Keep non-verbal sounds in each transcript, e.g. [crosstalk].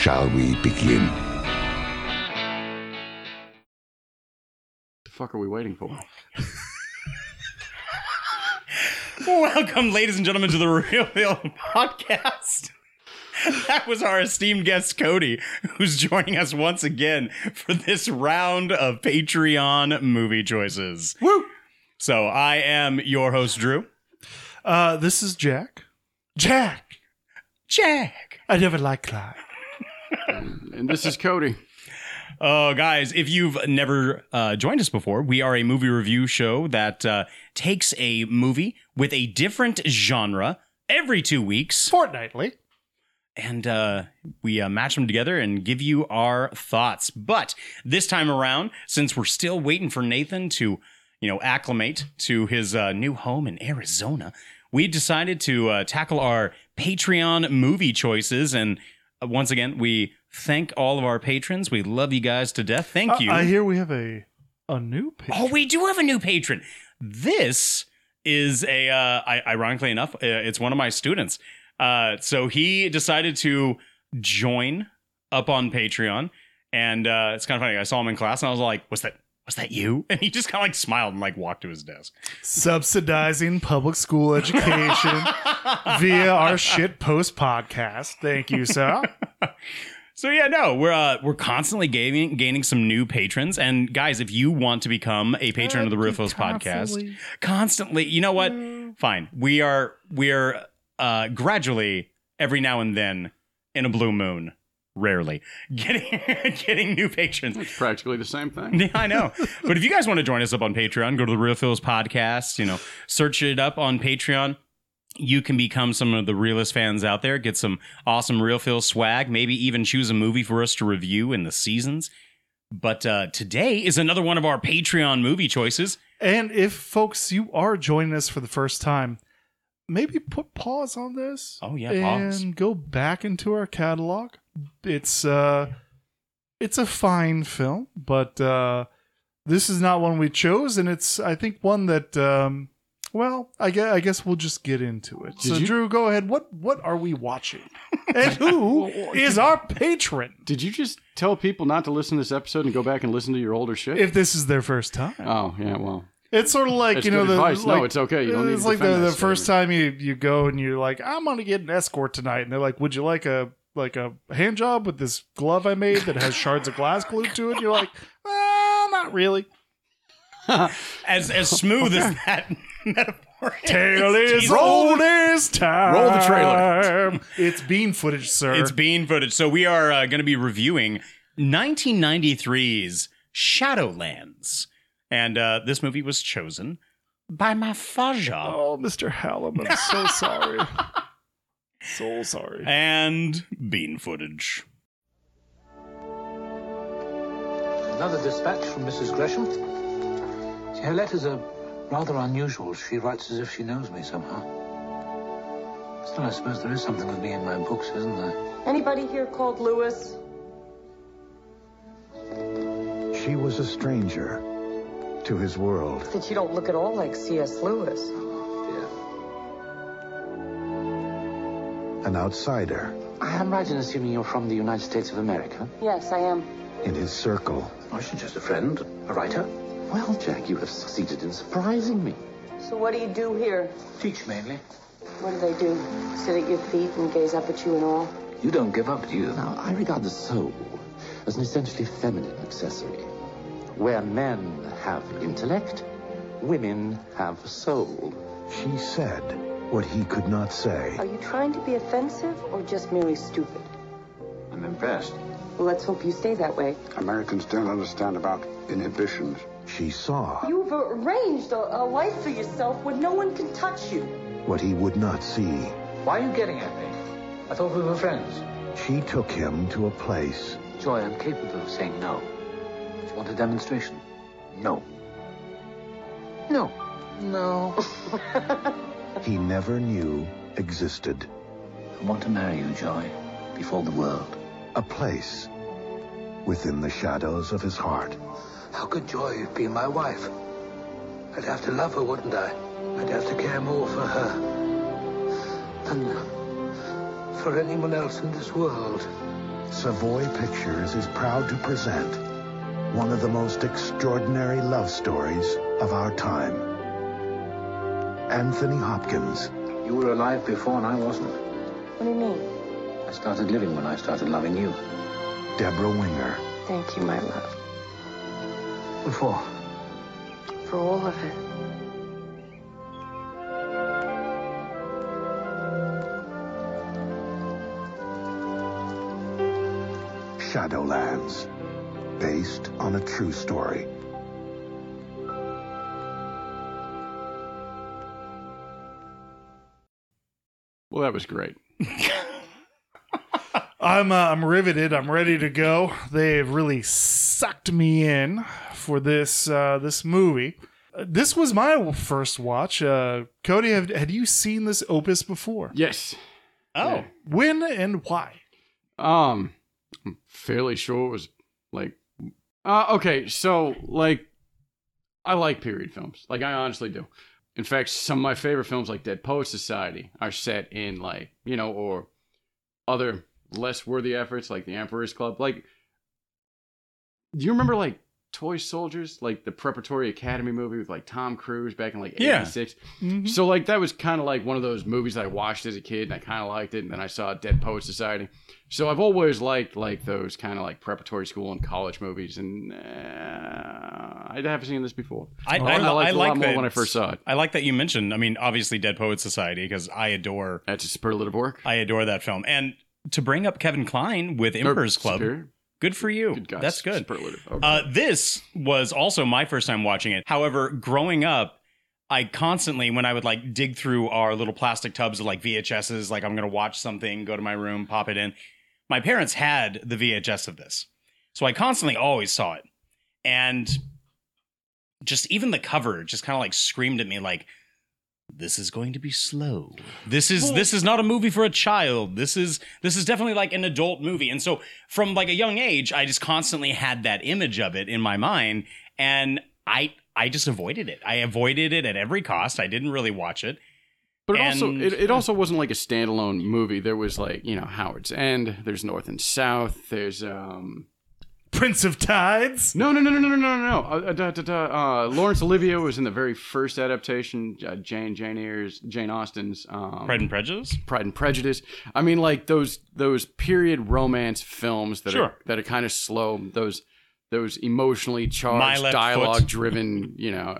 shall we begin? The fuck are we waiting for? [laughs] Welcome, ladies and gentlemen, to the Real Deal Podcast. [laughs] That was our esteemed guest, Cody, who's joining us once again for this round of Patreon movie choices. Woo! So I am your host, Drew. Uh, this is Jack. Jack! Jack! I never liked Clyde. And this is Cody. Oh, guys, if you've never uh, joined us before, we are a movie review show that uh, takes a movie with a different genre every two weeks. Fortnightly. And uh, we uh, match them together and give you our thoughts. But this time around, since we're still waiting for Nathan to, you know, acclimate to his uh, new home in Arizona, we decided to uh, tackle our Patreon movie choices. And once again, we thank all of our patrons. We love you guys to death. Thank you. I hear we have a a new page. Oh, we do have a new patron. This is a, uh, I, ironically enough, uh, it's one of my students. Uh, so he decided to join up on Patreon, and uh, it's kind of funny. I saw him in class, and I was like, "What's that? Was that you?" [laughs] And he just kind of like smiled and like walked to his desk. Subsidizing public school [laughs] education via our shit post podcast. Thank you, sir. [laughs] So yeah, no, we're uh, we're constantly gaining gaining some new patrons, and guys, if you want to become a patron of the Real Films podcast, Constantly. constantly, you know what? Fine, we are we are uh, gradually every now and then in a blue moon, rarely getting [laughs] getting new patrons. It's practically the same thing. Yeah, [laughs] I know. but if you guys want to join us up on Patreon, go to the Real Phil's podcast, you know, search it up on Patreon. You can become some of the realest fans out there, get some awesome Real Phil swag, maybe even choose a movie for us to review in the seasons. But uh, today is another one of our Patreon movie choices. And if folks you are joining us for the first time, maybe put pause on this. Oh, yeah, and pause. go back into our catalog. It's uh it's a fine film, but uh this is not one we chose, and it's I think one that um well, I guess, I guess we'll just get into it. so you- Drew, go ahead. What what are we watching? [laughs] and who is our patron? Did you just tell people not to listen to this episode and go back and listen to your older shit? If this is their first time. oh, yeah, well. It's sort of like That's you know good the advice. No, it's okay. You don't need it's to like the, defend the first time you you go and you're like, I'm gonna get an escort tonight, and they're like, Would you like a like a hand job with this glove I made that has shards of glass glued to it? And you're like, Well, not really. [laughs] As as smooth as that [laughs] metaphor Tail is. Tale is Jesus. old as time. roll the trailer. It's bean footage, sir. It's bean footage. So we are uh, going to be reviewing 1993's Shadowlands, and uh, this movie was chosen by my Faja oh, Mr. Hallam, I'm so [laughs] sorry. so sorry. and bean footage. Another dispatch from Mrs. Gresham. See, her letters are rather unusual. She writes as if she knows me somehow. Still, I suppose there is something with me in my books, isn't there? Anybody here called Lewis? She was a stranger to his world. That you don't look at all like C.S. Lewis. Yeah. An outsider I am right in assuming you're from the United States of America. Yes, I am. in his circle. Oh, I should just a friend, a writer. Well, Jack, you have succeeded in surprising me. So what do you do here? Teach mainly. What do they do? Sit at your feet and gaze up at you and all? You don't give up, do you? Now, I regard the soul as an essentially feminine accessory. Where men have intellect, women have soul. She said what he could not say. Are you trying to be offensive or just merely stupid? I'm impressed. Well, let's hope you stay that way. Americans don't understand about inhibitions. She saw You've arranged a, a life for yourself where no one can touch you. what he would not see. Why are you getting at me? I thought we were friends. She took him to a place Joy, I'm capable of saying no. Do you want a demonstration? No. No. No. [laughs] he never knew existed. I want to marry you, Joy, before the world. A place within the shadows of his heart. How could Joy be my wife? I'd have to love her, wouldn't I? I'd have to care more for her than for anyone else in this world. Savoy Pictures is proud to present one of the most extraordinary love stories of our time. Anthony Hopkins. You were alive before and I wasn't. What do you mean? I started living when I started loving you. Debra Winger. Thank you, my love, What for? for all of it. Shadowlands. Based on a true story. Well, that was great. [laughs] I'm uh, I'm riveted. I'm ready to go. They've really sucked me in for this uh, this movie. Uh, This was my first watch. Uh, Cody, have, had you seen this opus before? Yes. Oh, When and why? Um, I'm fairly sure it was like, uh, okay, so like, I like period films. Like, I honestly do. In fact, some of my favorite films, like Dead Poet Society, are set in like, you know, or other less worthy efforts, like The Emperor's Club. Like, do you remember like Toy Soldiers, like the Preparatory Academy movie with like Tom Cruise back in like Yeah. '86? Mhm. So like that was kind of like one of those movies that I watched as a kid and I kind of liked it and then I saw Dead Poet Society. So I've always liked like those kind of like preparatory school and college movies and uh, I haven't seen this before. I, I, I liked I it a like lot more that- when I first saw it. I like that you mentioned. I mean, obviously, Dead Poet Society because I adore. That's a superlative work. I adore that film, and to bring up Kevin Kline with Or Emperor's Club, Superior? Good for you. Good guys. That's good. Superlative. Okay. Uh, this was also my first time watching it. However, growing up, I constantly, when I would like dig through our little plastic tubs of like VHSs, like I'm going to watch something, go to my room, pop it in. My parents had the VHS of this. So I constantly always saw it. And just even the cover just kind of like screamed at me like, this is going to be slow. This is this is not a movie for a child. This is this is definitely like an adult movie. And so from like a young age, I just constantly had that image of it in my mind and I I just avoided it. I avoided it at every cost. I didn't really watch it. But it also it, it also wasn't like a standalone movie. There was like, you know, Howard's End, there's North and South, there's um Prince of Tides. No, no, no, no, no, no, no, no. Uh, uh, da, da, da, uh, Laurence Olivier was in the very first adaptation. Uh, Jane, Jane Eyre's, Jane Austen's um, Pride and Prejudice. Pride and Prejudice. I mean, like those those period romance films that Sure. are that are kind of slow. Those those emotionally charged, dialogue Foot. driven. You know,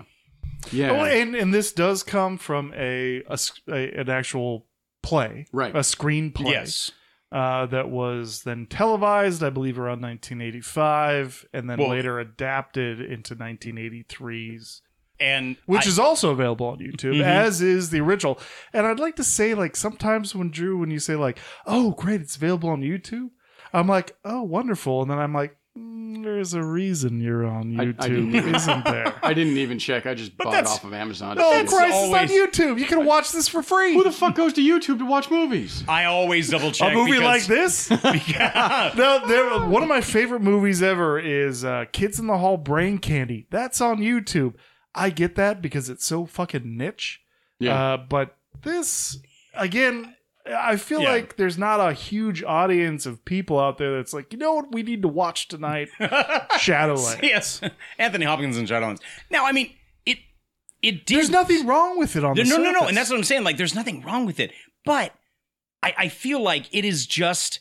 yeah. Oh, and and this does come from a, a a- an actual play, Right. A screenplay. Yes. Uh, that was then televised, I believe, around 1985, and then Well- later adapted into 1983's, And which I- is also available on YouTube, Mhm. as is the original. And I'd like to say, like, sometimes when Drew, when you say like, "Oh, great, it's available on YouTube," I'm like, "Oh, wonderful," and then I'm like, "There's a reason you're on I- I YouTube, didn't isn't [laughs] there?" I didn't even check. I just bought it that's- off of Amazon. No, It's- Christ, always- it's on YouTube. You can watch this for free. Who the fuck goes to YouTube to watch movies? I always double check a movie like because- this? [laughs] no, there, one of my favorite movies ever is uh, Kids in the Hall Brain Candy. That's on YouTube. I get that because it's so fucking niche. Yeah. Uh, but this, again, I feel Yeah. like there's not a huge audience of people out there that's like, you know what we need to watch tonight? [laughs] Shadowlands. [laughs] yes, Anthony Hopkins and Shadowlands. Now, I mean, it it did. There's nothing wrong with it on no, the no, no, no, and that's what I'm saying. Like, there's nothing wrong with it, but I, I feel like it is just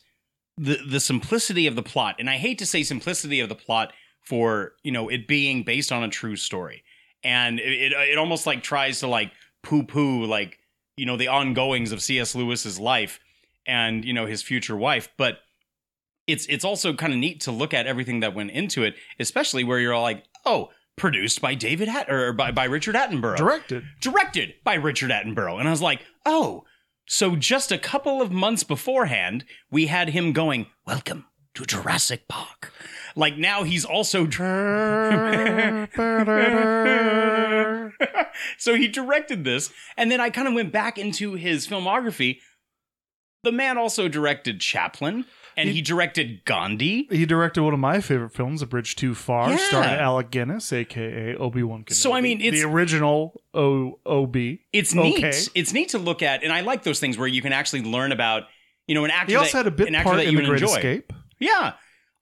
the the simplicity of the plot, and I hate to say simplicity of the plot for you know it being based on a true story, and it it, it almost like tries to like poo poo like you know the ongoings of C.S. Lewis's life and you know his future wife, but it's it's also kind of neat to look at everything that went into it, especially where you're all like, oh, produced by David Hat or by, by Richard Attenborough, directed. directed by Richard Attenborough, and I was like, oh, So just a couple of months beforehand, we had him going, "Welcome to Jurassic Park." Like now he's also [laughs] [laughs] so he directed this, and then I kind of went back into his filmography. The man also directed Chaplin, and he, directed Gandhi. He directed one of my favorite films, A Bridge Too Far, Yeah. starring Alec Guinness, aka Obi Wan Kenobi. So, I mean, it's- the original O Ob. It's Okay. neat. It's neat to look at, and I like those things where you can actually learn about, you know, an actor. He also that, had a bit part that in you The Great enjoy. Escape. Yeah.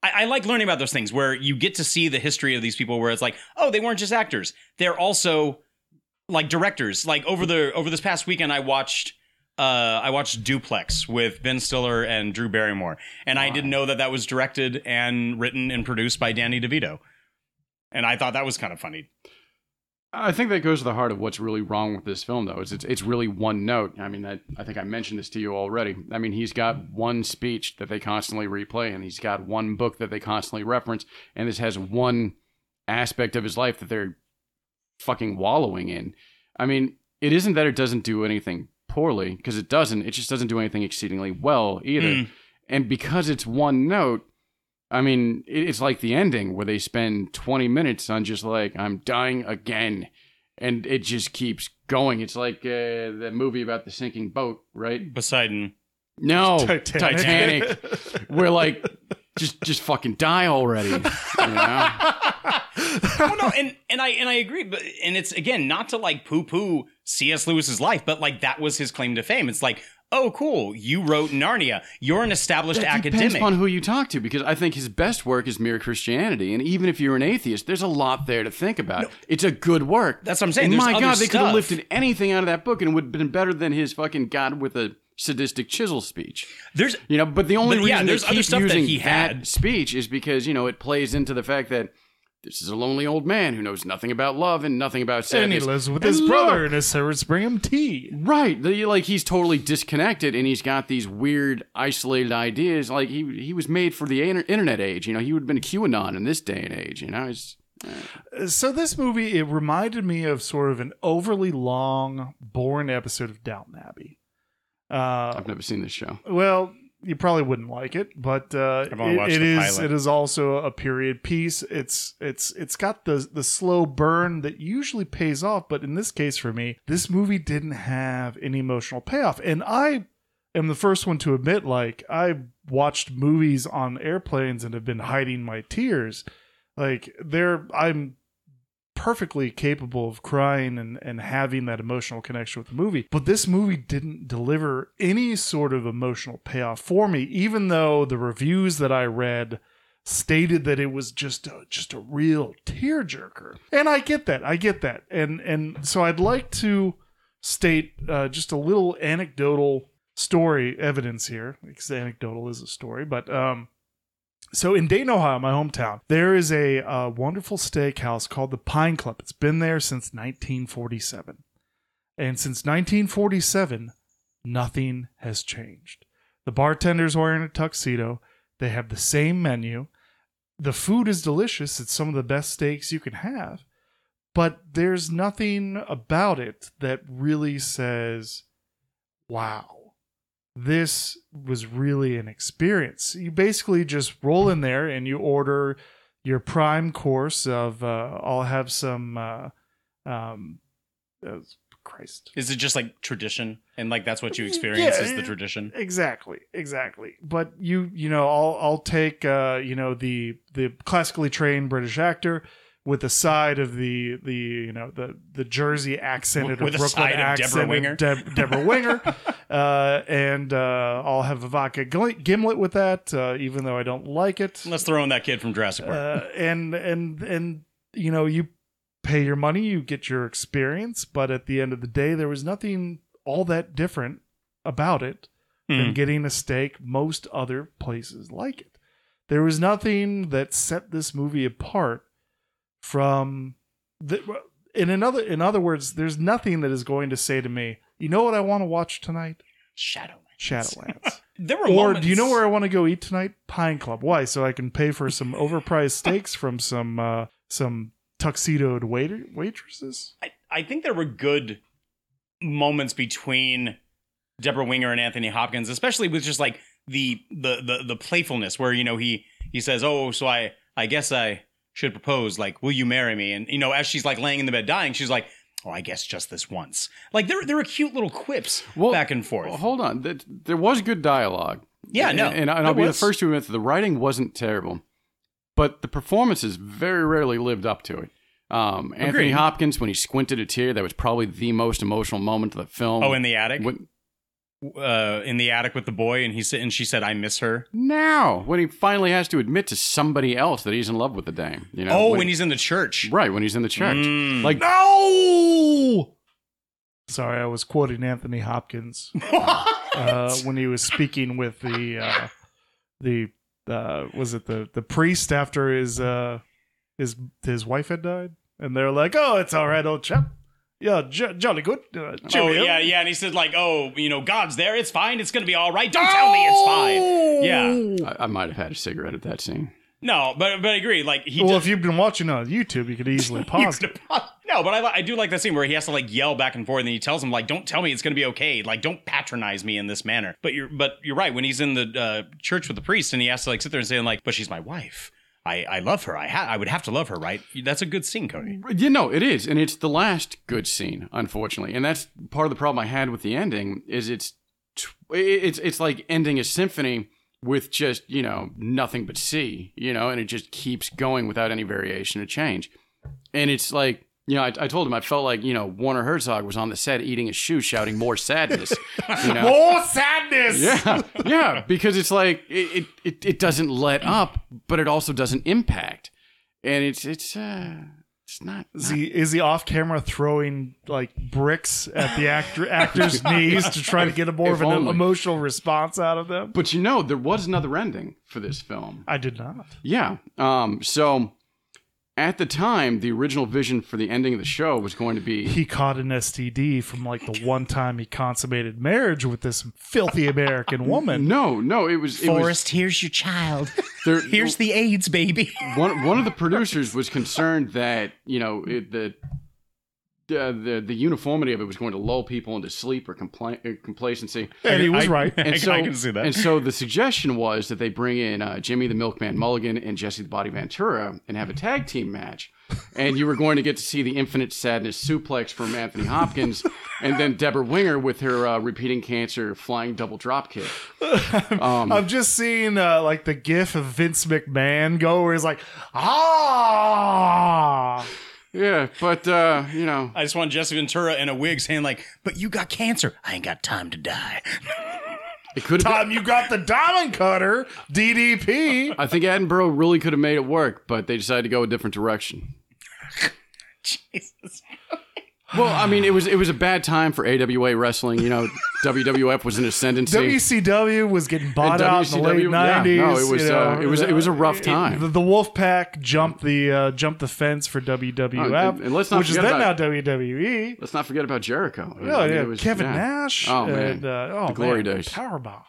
I, I like learning about those things where you get to see the history of these people where it's like, oh, they weren't just actors. They're also like directors. Like over the over this past weekend I watched uh I watched Duplex with Ben Stiller and Drew Barrymore. And I didn't know that that was directed and written and produced by Danny DeVito. And I thought that was kind of funny. I think that goes to the heart of what's really wrong with this film, though. Is it's it's really one note. I mean, that I think I mentioned this to you already. I mean, he's got one speech that they constantly replay, and he's got one book that they constantly reference, and this has one aspect of his life that they're fucking wallowing in. I mean, it isn't that it doesn't do anything poorly, because it doesn't. It just doesn't do anything exceedingly well either. Mm. And because it's one note, I mean, it's like the ending where they spend 20 minutes on just like, I'm dying again. And it just keeps going. It's like uh, the movie about the sinking boat, right? Poseidon. No, [laughs] Titanic. Titanic. where like, just just fucking die already. You know? [laughs] well, no, and and I and I agree, but and it's again not to like poo poo C.S. Lewis's life, but like that was his claim to fame. It's like, oh, cool, you wrote Narnia. You're an established That depends academic. upon who you talk to, because I think his best work is Mere Christianity, and even if you're an atheist, there's a lot there to think about. it's a good work. That's what I'm saying. And There's my God, they could have lifted anything out of that book, and it would have been better than his fucking God with a sadistic chisel speech. There's You know, but the only But, yeah, reason there's they other stuff that he that had. speech is because you know it plays into the fact that this is a lonely old man who knows nothing about love and nothing about sex. And he lives with And his brother, and his servants bring him tea. Right. Like he's totally disconnected and he's got these weird isolated ideas. Like he he was made for the inter- internet age. You know, he would have been a QAnon in this day and age. You know, it's, So this movie, it reminded me of sort of an overly long, boring episode of Downton Abbey. Uh, I've never seen this show. Well, you probably wouldn't like it, but uh, it- it is pilot. it is also a period piece. It's it's it's got the the slow burn that usually pays off, but in this case for me, this movie didn't have any emotional payoff, and I am the first one to admit, like I watched movies on airplanes and have been hiding my tears. Like there, I'm perfectly capable of crying and, and having that emotional connection with the movie. But this movie didn't deliver any sort of emotional payoff for me, even though the reviews that I read stated that it was just a, just a real tearjerker. And I get that. I get that. And and so I'd like to state uh, just a little anecdotal story evidence here because anecdotal is a story, but um so in Dayton, Ohio, my hometown, there is a uh, wonderful steakhouse called the Pine Club. It's been there since 1947. And since 1947, nothing has changed. The bartender's wearing a tuxedo. They have the same menu. The food is delicious. It's some of the best steaks you can have. But there's nothing about it that really says, wow, this was really an experience. You basically just roll in there and you order your prime course of uh, I'll have some uh, um, uh, Christ. Is it just like tradition, and like that's what you experience Yeah, is the tradition? Exactly, exactly. But you, you know, I'll I'll take uh, you know the the classically trained British actor with the side of the the you know the the Jersey accented With or Brooklyn side of Debra Winger. Deb- Debra Winger, [laughs] uh, and uh, I'll have a vodka gl- gimlet with that, uh, even though I don't like it. Let's throw in that kid from Jurassic Park. Uh, and and and you know you pay your money, you get your experience, but at the end of the day, there was nothing all that different about it than Hmm. getting a steak most other places like it. There was nothing that set this movie apart from the. In another, in other words, there's nothing that is going to say to me, you know what I want to watch tonight? Shadowlands. Shadowlands. [laughs] There were or moments. do you know where I want to go eat tonight? Pine Club. Why? So I can pay for some overpriced [laughs] steaks from some uh, some tuxedoed waiter waitresses. I, I think there were good moments between Debra Winger and Anthony Hopkins, especially with just like the the the, the playfulness where you know he he says, "Oh, so I I guess I should propose. Like, will you marry me?" And you know, as she's like laying in the bed dying, she's like. Oh, I guess just this once. Like there, there are cute little quips back and forth. Well, hold on. There was good dialogue. Yeah, no, And, and I'll be the first to admit that the writing wasn't terrible, but the performances very rarely lived up to it. Um, Anthony. Hopkins, when he squinted a tear, that was probably the most emotional moment of the film. Oh, in the attic. When- uh, in the attic with the boy, and he said, and she said, "I miss her." now, when he finally has to admit to somebody else that he's in love with the dame. You know, oh, when, he's in the church. right when he's in the church, Mm. like No. Sorry, I was quoting Anthony Hopkins [laughs] uh, when he was speaking with the uh, the uh, was it the the priest after his uh, his his wife had died, and they're like, "Oh, it's all right, old chap. Yeah, j- jolly good. Uh, Oh cheerio." yeah, yeah, and he said like, "Oh, you know, God's there. It's fine. It's gonna be all right. Don't tell me it's fine." Yeah, I, I might have had a cigarette at that scene. no, but but I agree. Like he Well, just, if you've been watching on YouTube, you could easily [laughs] pause. could- no, but I, I do like that scene where he has to like yell back and forth, and he tells him like, "Don't tell me it's gonna be okay. Like, don't patronize me in this manner." But you're but you're right. When he's in the uh, church with the priest, and he has to like sit there and say like, "But she's my wife. I I love her. I ha- I would have to love her, right?" That's a good scene, Cody. You know, it is, and it's the last good scene, unfortunately, and that's part of the problem I had with the ending. Is it's tw- it's it's like ending a symphony with just you know nothing but C, you know, and it just keeps going without any variation or change, and it's like. You know, I, I told him I felt like you know Werner Herzog was on the set eating a shoe, shouting "more sadness." You know, [laughs] More sadness. yeah, yeah, because it's like it, it, it, it doesn't let up, but it also doesn't impact, and it's it's uh, it's not. Is he is he off camera throwing like bricks at the actor actor's [laughs] knees to try to get a more If of an only. emotional response out of them? But you know, there was another ending for this film. I did not. Yeah. Um. So, at the time, the original vision for the ending of the show was going to be He caught an STD from like the one time he consummated marriage with this filthy American woman. no, no. It was it was here's your child. [laughs] there, Here's the AIDS baby. one. One of the producers was concerned that you know it, the. Uh, the the uniformity of it was going to lull people into sleep or compla- uh, complacency. And he was I- right. And I- [laughs] so, I can see that. And so the suggestion was that they bring in uh, Jimmy the Milkman Mulligan and Jesse the Body Ventura and have a tag team match. And you were going to get to see the infinite sadness suplex from Anthony Hopkins, [laughs] and then Debra Winger with her uh, repeating cancer flying double drop kick. [laughs] Um, I'm just seeing uh, like the gif of Vince McMahon go where he's like, ah. Yeah, but uh, you know, I just want Jesse Ventura in a wig saying like, "But you got cancer. I ain't got time to die." [laughs] it could have. Time you got the diamond cutter, DDP. I think Attenborough really could have made it work, but they decided to go a different direction. [laughs] Jesus. [sighs] Well, I mean, it was it was a bad time for AWA wrestling. You know, [laughs] WWF was in ascendancy. WCW was getting bought And out in the late WCW yeah, '90s. no, it was, you know, uh, it was- it was a rough time. the, the Wolfpack jumped the uh, jumped the fence for WWF, Oh, and- and let's not which is forget then about- now WWE. Let's not forget about Jericho. Oh I mean, yeah, it was- Kevin yeah. Nash. Oh man, and, uh, oh the glory man, days. Powerbomb.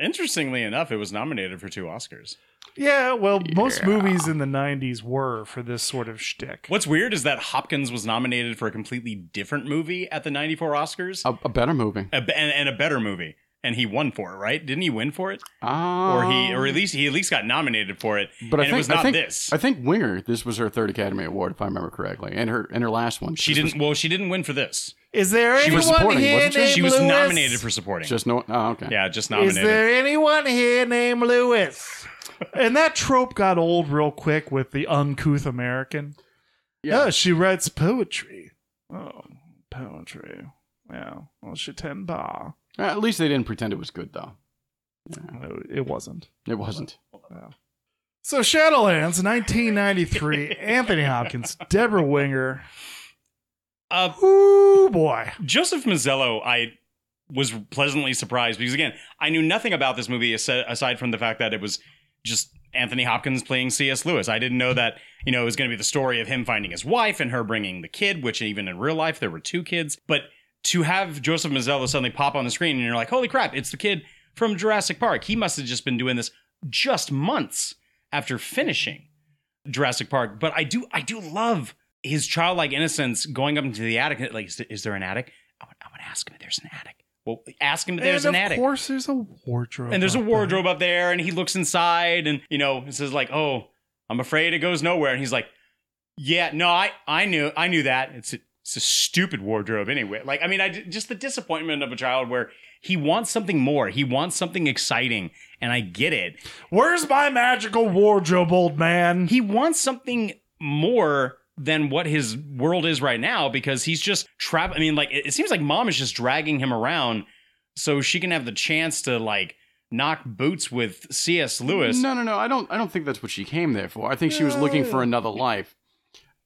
Interestingly enough, it was nominated for two Oscars. Yeah, well, most movies in the '90s were for this sort of shtick. What's weird is that Hopkins was nominated for a completely different movie at the '94 Oscars, A, a better movie. a, and, and a better movie, and he won for it. Right? Didn't he win for it? Um, Or he, or at least he at least got nominated for it. but I think it was not I think, this. I think Winger. This was her third Academy Award, if I remember correctly, and her and her last one. she didn't. Well, she didn't win for this. Is there She anyone was supporting, here wasn't she? named She was Lewis? nominated for supporting. just no. Oh, okay. yeah, just nominated. Is there anyone here named Lewis? And that trope got old real quick with the uncouth American. Yeah. Yeah, she writes poetry. Oh, poetry. Yeah. Well, she ten bar. Uh, At least they didn't pretend it was good, though. No, It wasn't. It wasn't. So Shadowlands, 1993. [laughs] Anthony Hopkins, Debra Winger. Uh, Ooh boy. Joseph Mazzello, I was pleasantly surprised because again, I knew nothing about this movie aside from the fact that it was just Anthony Hopkins playing C.S. Lewis. I didn't know that you know it was going to be the story of him finding his wife and her bringing the kid, which even in real life there were two kids. But to have Joseph Mazzello suddenly pop on the screen and you're like, holy crap, it's the kid from Jurassic Park. He must have just been doing this just months after finishing Jurassic Park. But I do, I do love his childlike innocence going up into the attic. Like, is there an attic? I would, I would ask him if there's an attic. Well, ask him if there's an attic. of course, there's a wardrobe. and there's a wardrobe up there, and he looks inside, and you know, it says like, "Oh, I'm afraid it goes nowhere." And he's like, "Yeah, no, I, I knew, I knew that. It's a, it's a stupid wardrobe anyway." Like, I mean, I just the disappointment of a child where he wants something more, he wants something exciting, and I get it. Where's my magical wardrobe, old man? He wants something more than what his world is right now because he's just trapped. I mean, like, it, it seems like mom is just dragging him around so she can have the chance to like knock boots with C.S. Lewis. No, no, no. I don't. I don't think that's what she came there for. I think she was looking for another life.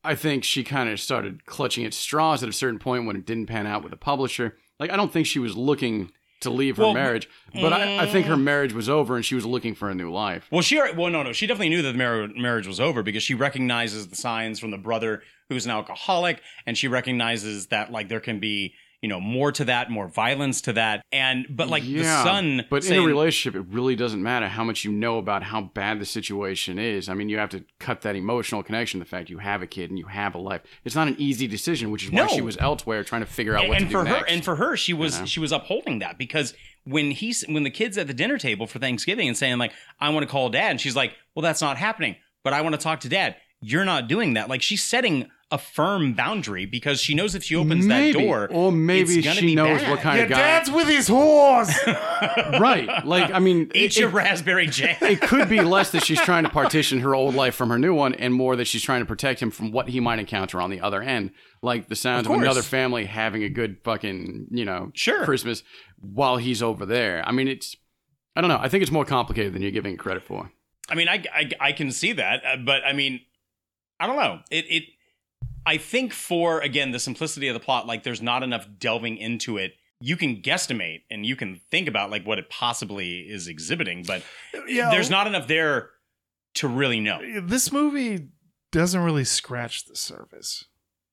I think she kind of started clutching at straws at a certain point when it didn't pan out with the publisher. Like, I don't think she was looking to leave her Well, marriage, but I, I think her eh. marriage was over and she was looking for a new life. Well, she already- well no no she definitely knew that the mar- marriage was over because she recognizes the signs from the brother who's an alcoholic, and she recognizes that like there can be you know more to that, more violence to that, and but like the son. But saying, in a relationship, it really doesn't matter how much you know about how bad the situation is. I mean, you have to cut that emotional connection. The fact you have a kid and you have a life. It's not an easy decision, which is why No. she was elsewhere trying to figure out and, what and to do for her next. and for her she was know? she was upholding that because when he's when the kids at the dinner table for Thanksgiving and saying like I want to call dad and she's like well that's not happening but I want to talk to dad you're not doing that like she's setting a firm boundary because she knows if she opens Maybe. that door or maybe it's gonna she be knows bad. what kind Your of guy. dad's with his whores. [laughs] right. Like, I mean, eat it, your it, raspberry jam it could be less that she's trying to [laughs] partition her old life from her new one, and more that she's trying to protect him from what he might encounter on the other end. Like the sounds Of of, another family having a good fucking, you know, Sure. Christmas while he's over there. I mean, it's, I don't know. I think it's more complicated than you're giving credit for. I mean, I, I I can see that, uh, but I mean, I don't know. It it I think for again the simplicity of the plot, like there's not enough delving into it. You can guesstimate and you can think about like what it possibly is exhibiting, but Yeah. there's not enough there to really know. this movie doesn't really scratch the surface.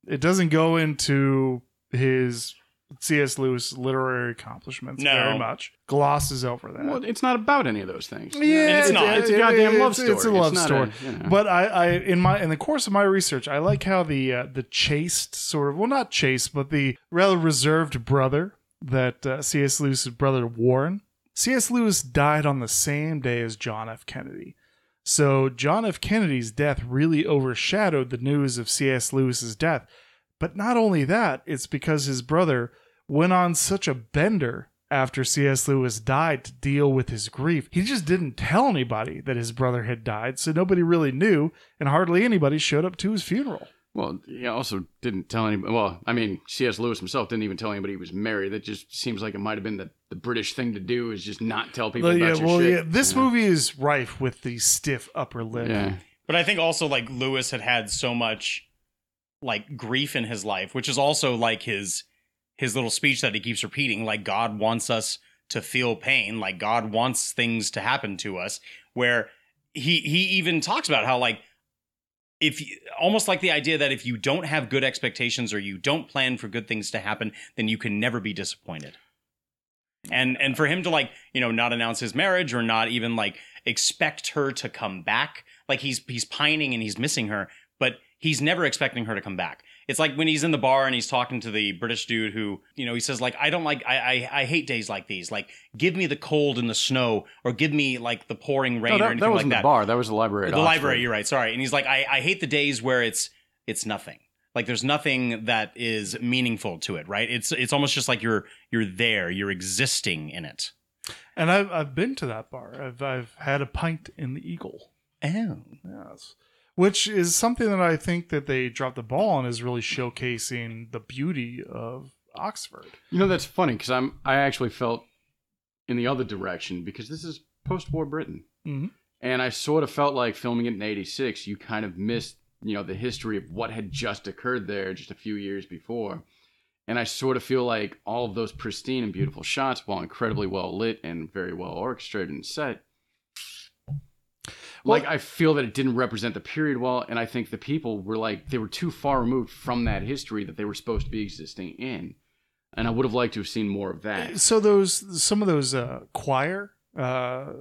It doesn't go into his C.S. Lewis literary accomplishments No. very much. Glosses over that. Well, it's not about any of those things. Yeah, it's not. It's a goddamn love story. It's a love It's not story. a, you know. But I, I, in my, in the course of my research, I like how the uh, the chaste sort of, well, not chaste, but the rather reserved brother that uh, C.S. Lewis's brother Warren. C.S. Lewis died on the same day as John F. Kennedy. So John F. Kennedy's death really overshadowed the news of C.S. Lewis's death. But not only that, it's because his brother went on such a bender after C.S. Lewis died to deal with his grief. He just didn't tell anybody that his brother had died, so nobody really knew, and hardly anybody showed up to his funeral. Well, he also didn't tell anybody. Well, I mean, C.S. Lewis himself didn't even tell anybody he was married. That just seems like it might have been the, the British thing to do is just not tell people Well, about yeah, your well, shit. yeah, this you know? movie is rife with the stiff upper lip. Yeah. But I think also like Lewis had had so much like grief in his life, which is also like his his little speech that he keeps repeating like God wants us to feel pain, like God wants things to happen to us where he he even talks about how like if you, almost like the idea that if you don't have good expectations or you don't plan for good things to happen, then you can never be disappointed. And and for him to like, you know, not announce his marriage or not even like expect her to come back, like he's he's pining and he's missing her, but he's never expecting her to come back. It's like when he's in the bar and he's talking to the British dude who, you know, he says like, I don't like, I, I, I hate days like these. Like, give me the cold and the snow, or give me like the pouring rain No, or that, anything that like wasn't that. the bar. That was the library. at the Oxford. library, you're right. Sorry. And he's like, I, I hate the days where it's it's nothing. Like there's nothing that is meaningful to it, right? It's it's almost just like you're you're there, you're existing in it. And I've I've been to that bar. I've I've had a pint in the Eagle. Oh. Yes. Which is something that I think that they dropped the ball on is really showcasing the beauty of Oxford. You know that's funny because I'm I actually felt in the other direction because this is post-war Britain, Mhm. and I sort of felt like filming it in '86. You kind of missed you know the history of what had just occurred there just a few years before, and I sort of feel like all of those pristine and beautiful shots, while incredibly well lit and very well orchestrated and set. Like I feel that it didn't represent the period well, and I think the people were like they were too far removed from that history that they were supposed to be existing in and I would have liked to have seen more of that. So those some of those uh, choir uh,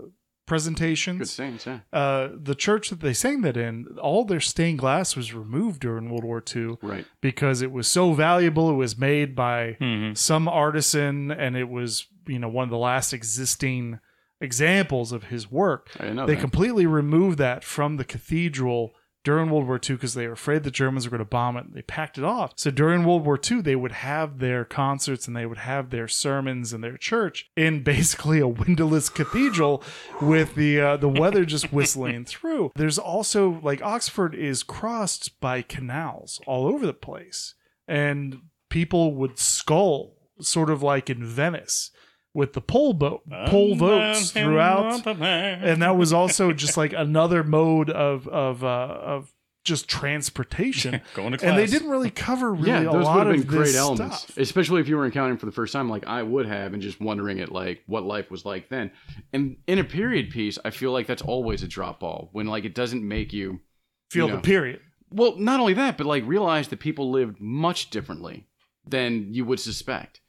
presentations. Good scenes, yeah. Uh, the church that they sang that in, all their stained glass was removed during World War II Right. because it was so valuable. It was made by Mhm. some artisan, and it was you know one of the last existing examples of his work. I didn't know they that. completely removed that from the cathedral during World War II because they were afraid the Germans were going to bomb it. They packed it off. So during World War II, they would have their concerts and they would have their sermons and their church in [laughs] basically a windowless cathedral with the uh, the weather just whistling [laughs] through. There's also like Oxford is crossed by canals all over the place, and people would scull, sort of like in Venice. With the pole boat, pole boats throughout, and that was also [laughs] just like another mode of of uh, of just transportation. [laughs] Going to class. and they didn't really cover really yeah, a those lot would have of been great this elements, stuff. especially if you were encountering for the first time, like I would have, and just wondering at like what life was like then. And in a period piece, I feel like that's always a drop ball when like it doesn't make you Feel you the period. Well, not only that, but like realize that people lived much differently than you would suspect.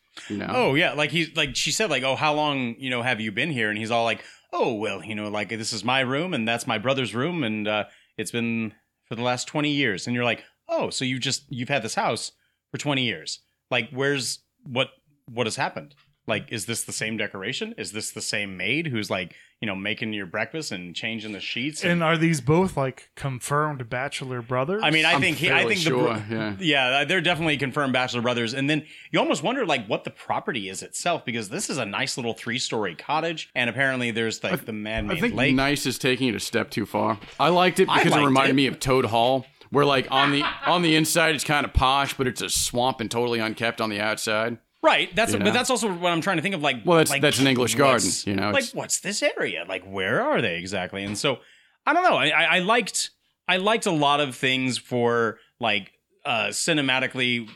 Oh yeah, like he's like she said, like, oh, how long you know have you been here? And he's all like, oh, well, you know, like this is my room and that's my brother's room, and uh, it's been for the last twenty years. And you're like, oh, so you just you've had this house for twenty years. Like, where's what what has happened? Like, is this the same decoration? Is this the same maid who's like, you know, making your breakfast and changing the sheets? And are these both like confirmed bachelor brothers? I mean, I I'm think he, I think the sure, bro- yeah. yeah, they're definitely confirmed bachelor brothers. And then you almost wonder like what the property is itself because this is a nice little three story cottage, and apparently there's like the I man-made think lake. nice is taking it a step too far. I liked it I because it reminded it. me of Toad Hall, where like on the on the inside it's kind of posh, but it's a swamp and totally unkept on the outside. Right. That's You know? but that's also what I'm trying to think of. Like, Well, that's- like, that's an English garden, you know, Like, what's this area? Like, where are they exactly? And so, I don't know. I, I, I liked I liked a lot of things for like uh cinematically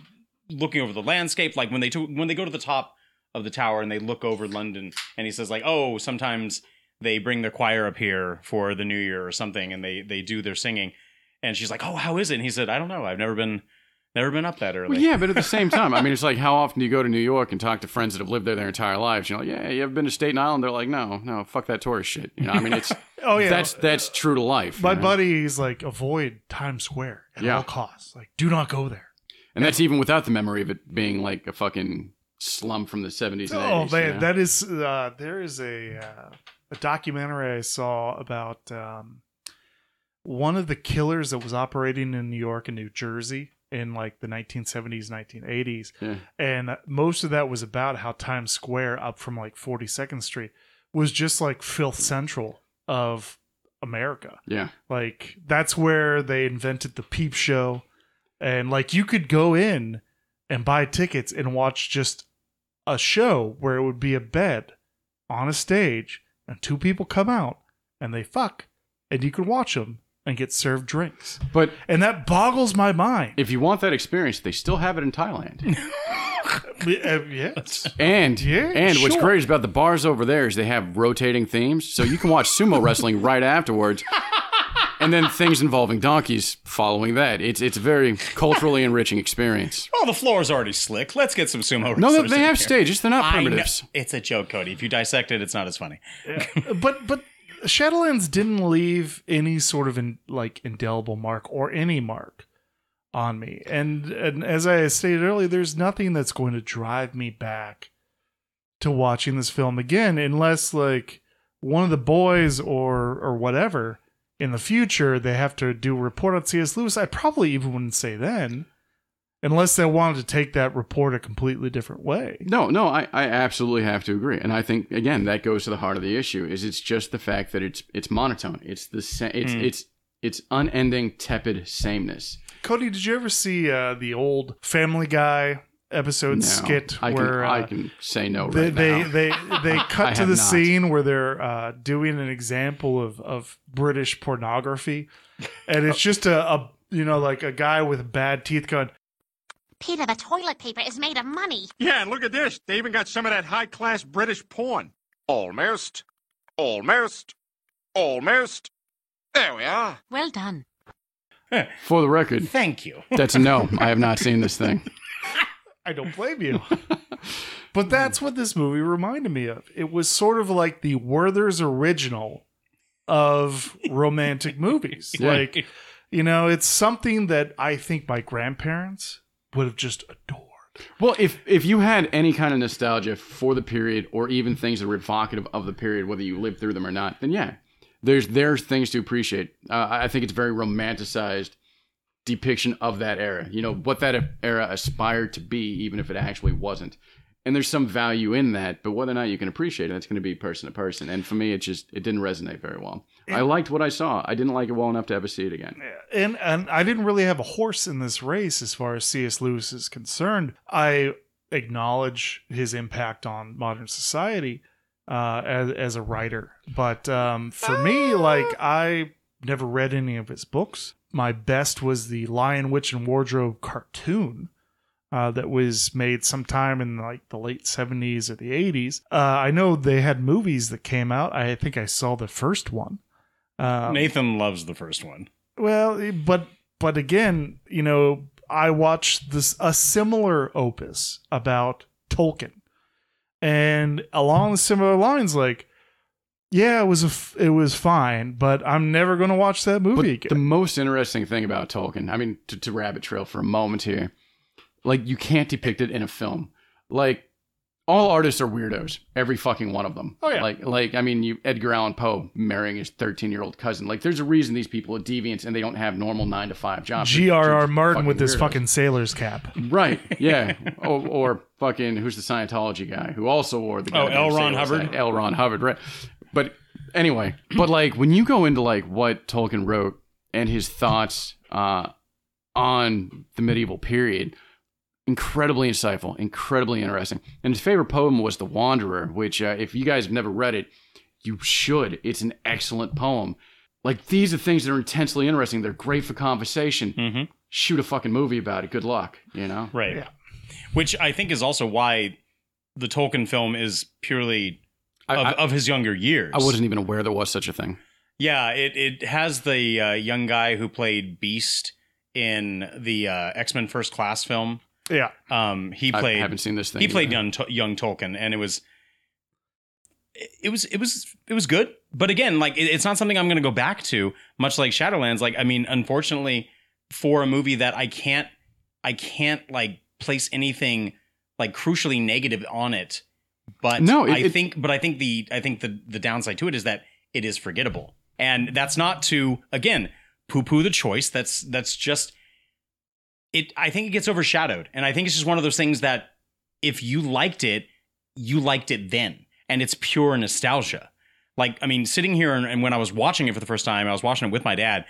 looking over the landscape. Like when they to, when they go to the top of the tower and they look over London, and he says like, oh, sometimes they bring the choir up here for the New Year or something, and they they do their singing. And she's like, oh, how is it? And he said, I don't know. I've never been. Never been up that early. Well, yeah, but at the same time, I mean, it's like how often do you go to New York and talk to friends that have lived there their entire lives? You know, yeah, you ever been to Staten Island? They're like, no, no, fuck that tourist shit. You know, I mean, it's [laughs] Oh, yeah. that's that's true to life. my you know? buddy's like avoid Times Square at Yeah. all costs. Like, do not go there. and that's even without the memory of it being like a fucking slum from the seventies Oh eighties. man, that is uh, there is a uh, a documentary I saw about um, one of the killers that was operating in New York and New Jersey in like the 1970s, 1980s, Yeah. and most of that was about how Times Square, up from like 42nd Street, was just like filth central of America. yeah, Like that's where they invented the peep show. And like you could go in and buy tickets and watch just a show where it would be a bed on a stage and two people come out and they fuck and you can watch them and get served drinks. but And that boggles my mind. if you want that experience, they still have it in Thailand. [laughs] Uh, yes. And Yeah, and what's sure. great about the bars over there is they have rotating themes, so you can watch sumo wrestling [laughs] right afterwards, and then things involving donkeys following that. It's it's a very culturally enriching experience. Oh, the floor's already slick. Let's get some sumo No, they, they in have here. stages. They're not I primitives. It's a joke, Cody. If you dissect it, it's not as funny. but but Shadowlands didn't leave any sort of in, like indelible mark or any mark on me. And and as I stated earlier, there's nothing that's going to drive me back to watching this film again unless like one of the boys or or whatever in the future they have to do a report on C.S. Lewis. I probably even wouldn't say then. Unless they wanted to take that report a completely different way. No, no, I, I absolutely have to agree, and I think again that goes to the heart of the issue. Is it's just the fact that it's it's monotone. It's the sa- it's Mm. it's it's unending tepid sameness. Cody, did you ever see uh, the old Family Guy episode No, skit I can where I uh, can say no they right they, now. they they [laughs] I cut to the not. scene where they're uh, doing an example of of British pornography, and it's [laughs] just a, a you know like a guy with bad teeth going. Peter, the toilet paper is made of money. Yeah, and look at this. They even got some of that high class British porn. Almost. Almost. Almost. There we are. Well done. Eh, For the record, Thank you. [laughs] that's a no. I have not seen this thing. [laughs] I don't blame you. but that's what this movie reminded me of. It was sort of like the Werther's original of romantic movies. Yeah. Like, you know, it's something that I think my grandparents would have just adored. Well, if if you had any kind of nostalgia for the period, or even things that were evocative of the period, whether you lived through them or not, then yeah, there's there's things to appreciate. Uh, I think it's very romanticized depiction of that era. You know what that era aspired to be, even if it actually wasn't. And there's some value in that, but whether or not you can appreciate it, that's going to be person to person. And for me, it just it didn't resonate very well. I liked what I saw. I didn't like it well enough to ever see it again. and and I didn't really have a horse in this race as far as C.S. Lewis is concerned. I acknowledge his impact on modern society uh, as as a writer, but um, for me, like I never read any of his books. My best was the Lion, Witch, and Wardrobe cartoon. Uh, that was made sometime in like the late 70s or the 80s. Uh, I know they had movies that came out. I think I saw the first one. Um, Nathan loves the first one. well, but but again, you know, I watched this a similar opus about Tolkien, and along the similar lines, like, yeah, it was a f- it was fine, but I'm never gonna watch that movie But again. the most interesting thing about Tolkien, I mean, to, to rabbit trail for a moment here, like you can't depict it in a film. Like all artists are weirdos, every fucking one of them. Oh, yeah. Like, like I mean, you Edgar Allan Poe marrying his 13 year old cousin. Like, there's a reason these people are deviants and they don't have normal nine to five jobs. G.R.R. Martin with his weirdos. fucking sailor's cap. Right. [laughs] Yeah. or, or fucking who's the Scientology guy who also wore the Oh, L. Ron Hubbard? hat. L. Ron Hubbard. Right. But anyway, [clears throat] but like when you go into like what Tolkien wrote and his thoughts uh, on the medieval period, incredibly insightful, incredibly interesting. And his favorite poem was The Wanderer, which uh, if you guys have never read it, you should. It's an excellent poem. Like these are things that are intensely interesting. They're great for conversation. Mm-hmm. Shoot a fucking movie about it. Good luck. You know. Right. Yeah. Which I think is also why the Tolkien film is purely I- of, I- of his younger years. I wasn't even aware there was such a thing. Yeah, it it has the uh, young guy who played Beast in the uh, X Men First Class film. Yeah. Um, he I played. haven't seen this thing He played young, young Tolkien, and it was. It was it was it was good, but again, like it- it's not something I'm going to go back to. Much like Shadowlands, like I mean, unfortunately, for a movie that I can't, I can't like place anything like crucially negative on it. But No, it- I it- think, but I think the I think the the downside to it is that it is forgettable, and that's not to again poo poo the choice. That's that's just it. I think it gets overshadowed, and I think it's just one of those things that if you liked it, you liked it then, and it's pure nostalgia. Like I mean, sitting here and, and when I was watching it for the first time, I was watching it with my dad.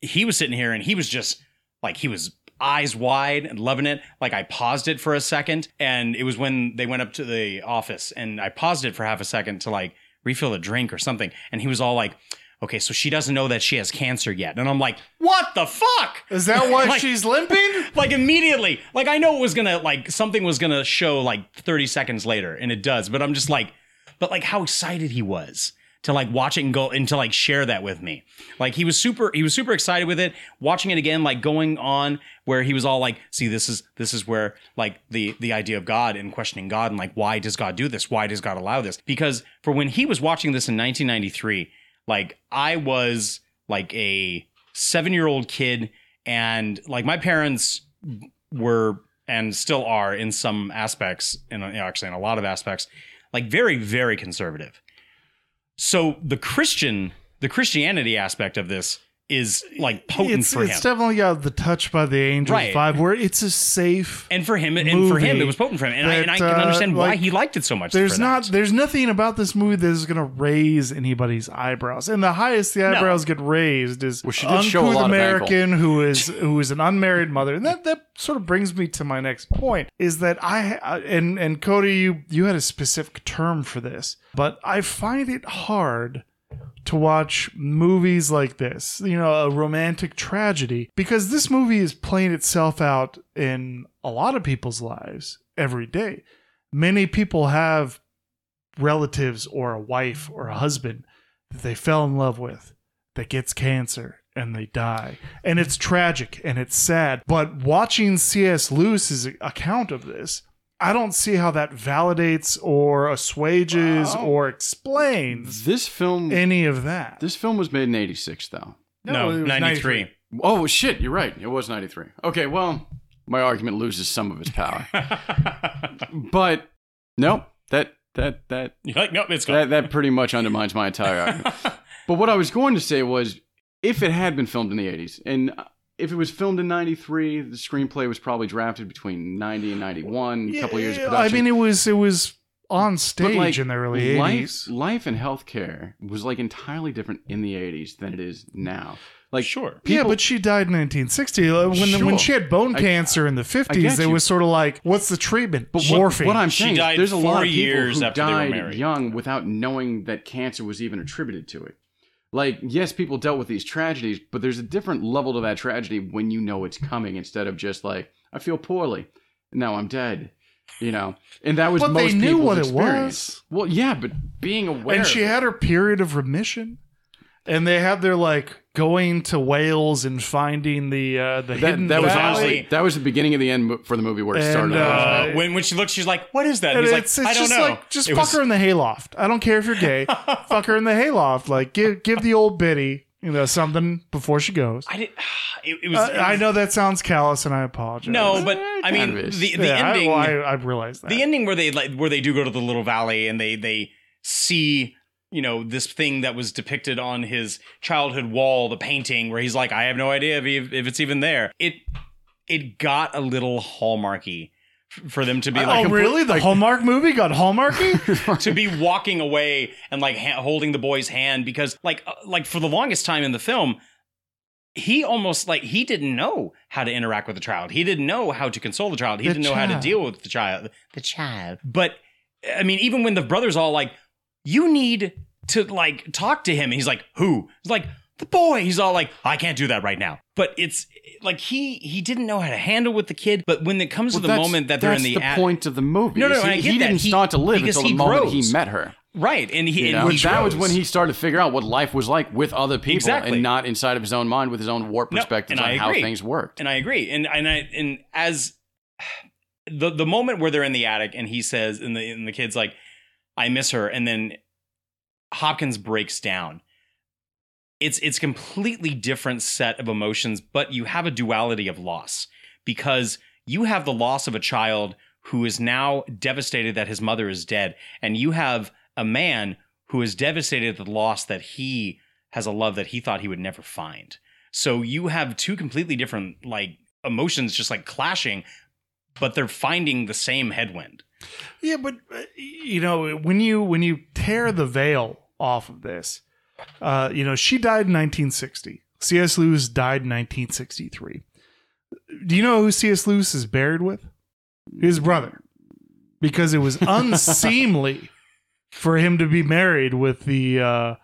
He was sitting here and he was just like he was eyes wide and loving it. Like I paused it for a second, and it was when they went up to the office, and I paused it for half a second to like refill a drink or something, and he was all like. Okay, so she doesn't know that she has cancer yet. And I'm like, what the fuck? Is that why [laughs] Like- she's limping? [laughs] like immediately like i know it was gonna like something was gonna show like 30 seconds later and it does but i'm just like but like how excited he was to like watch it and go and to like share that with me like he was super he was super excited with it watching it again like going on where he was all like see this is this is where like the the idea of god and questioning god and like why does god do this why does god allow this because for when he was watching this in 1993 like i was like a seven year old kid and like my parents were and still are in some aspects and actually in a lot of aspects like very very conservative. So the christian the christianity aspect of this is like potent It's, for it's him It's definitely got the touch by the angels Right. vibe where it's a safe and for him and for him it was potent for him and, I, and I that, can uh, understand why he liked it so much There's for that. not there's nothing about this movie that is gonna raise anybody's eyebrows. And the highest the eyebrows get raised is Well, she did show a uncouth lot of American who is who is an unmarried mother. And that that sort of brings me to my next point is that I I- and and Cody you you had a specific term for this, but I find it hard to watch movies like this, you know, a romantic tragedy, because this movie is playing itself out in a lot of people's lives every day. Many people have relatives or a wife or a husband that they fell in love with that gets cancer and they die. And it's tragic and it's sad. But watching C.S. Lewis's account of this, I don't see how that validates or assuages Oh. or explains This film, any of that. this film was made in '86, though. No, it was 93. Oh shit, you're right. It was '93. Okay, well, my argument loses some of its power, [laughs] but nope. That that that [laughs] You're like, nope, it's that gone. that pretty much undermines my entire argument. [laughs] But what I was going to say was, if it had been filmed in the '80s, and if it was filmed in '93, the screenplay was probably drafted between '90 and '91, a couple of years of Yeah, production. I mean, it was it was on stage like, in the early life, eighties. Life and healthcare was like entirely different in the '80s than it is now. Like Sure. yeah, but she died in 1960. Uh, When Sure. when she had bone I- cancer in the 50s, get it was sort of like, what's the treatment? But what, Morphine. what I'm She saying is died there's a lot four of people who after they were died married. young without knowing that cancer was even attributed to it. Like, yes, people dealt with these tragedies, but there's a different level to that tragedy when you know it's coming instead of just like, I feel poorly. now I'm dead. You know? And that was But they most knew people's what it experience. Well, yeah, but being aware. and she had her period of remission, and they had their like going to Wales and finding the uh, the that, hidden that was valley. honestly that was the beginning of the end for the movie where it And, started. uh, Uh, when when she looks, she's like, "What is that?" And And he's it's, like, it's "I don't just know." like just It fuck was- her in the hayloft. I don't care if you're gay. [laughs] fuck her in the hayloft. Like give give the old biddy you know something before she goes. I did. [sighs] It, it was. Uh, it was- I know that sounds callous, and I apologize. No, but Eh, I mean, the is. the Yeah, I- ending. well, I, I realize that. the ending where they like where they do go to the little valley and they they see you know this thing that was depicted on his childhood wall the painting where he's like i have no idea if, he, if it's even there. It it got a little hallmarky for them to be like oh, really? The Hallmark movie got Hallmarky? [laughs] to be walking away and like ha- holding the boy's hand because like uh, like for the longest time in the film he almost like he didn't know how to interact with the child. He didn't know how to console the child. He The didn't know how to deal with the child the child. But i mean even when the brothers all like you need to like talk to him he's like who he's like the boy he's all like i can't do that right now but it's like he he didn't know how to handle with the kid but when it comes Well, to the moment that they're in that's the, the at- point of the movie. No, no, I he, he didn't He- start to live until he the moment grows. he met her. right and he, You and he that was when he started to figure out what life was like with other people Exactly. and not inside of his own mind with his own warped No, perspectives and on I how things worked. and I agree. And and I and as [sighs] the the moment where they're in the attic and he says and the and the kid's like, I miss her, and then Hopkins breaks down. It's it's completely different set of emotions, but you have a duality of loss because you have the loss of a child who is now devastated that his mother is dead, and you have a man who is devastated at the loss that he has a love that he thought he would never find. So you have two completely different like emotions just like clashing, but they're finding the same headwind. Yeah, but uh, you know when you when you tear the veil off of this, uh, you know she died in 1960. C.S. Lewis died in 1963. Do you know who C.S. Lewis is buried with? His brother, because it was [laughs] unseemly for him to be married with the uh,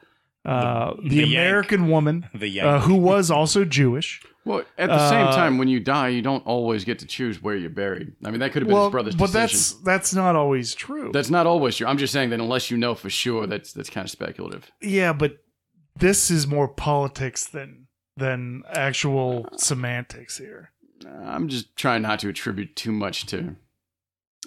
uh, the, the Yank. American woman The uh, who was also Jewish. Well, at the same Uh, time, when you die, you don't always get to choose where you're buried. I mean, that could have been Well, his brother's but decision. that's that's not always true. That's not always true. I'm just saying that unless you know for sure, that's that's kind of speculative. Yeah, but this is more politics than than actual semantics here. I'm just trying not to attribute too much to.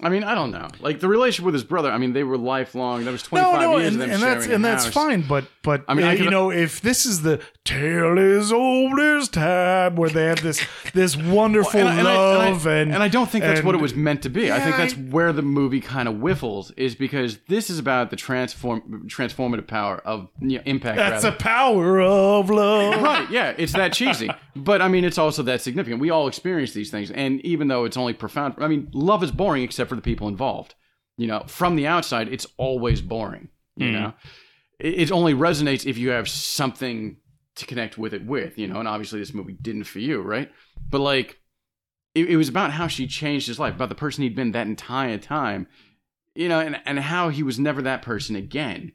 I mean, I don't know. Like the relationship with his brother. I mean, they were lifelong. That was 25 No, no, years and, and that's and that's fine. But but I mean, uh, I you know, if this is the tale as old as time, where they have this this wonderful and I, and I- and I- love and and I don't think that's what it was meant to be. I think that's I- where the movie kind of whiffles is because this is about the transform transformative power of you know, impact. That's rather. the power of love. right yeah it's that cheesy but i mean it's also that significant we all experience these things and even though it's only profound i mean love is boring except for the people involved you know from the outside it's always boring you Mhm. know it, it only resonates if you have something to connect with it with you know and mm-hmm. obviously this movie didn't for you right? But like it, it was about how she changed his life about the person he'd been that entire time you know and, and how he was never that person again.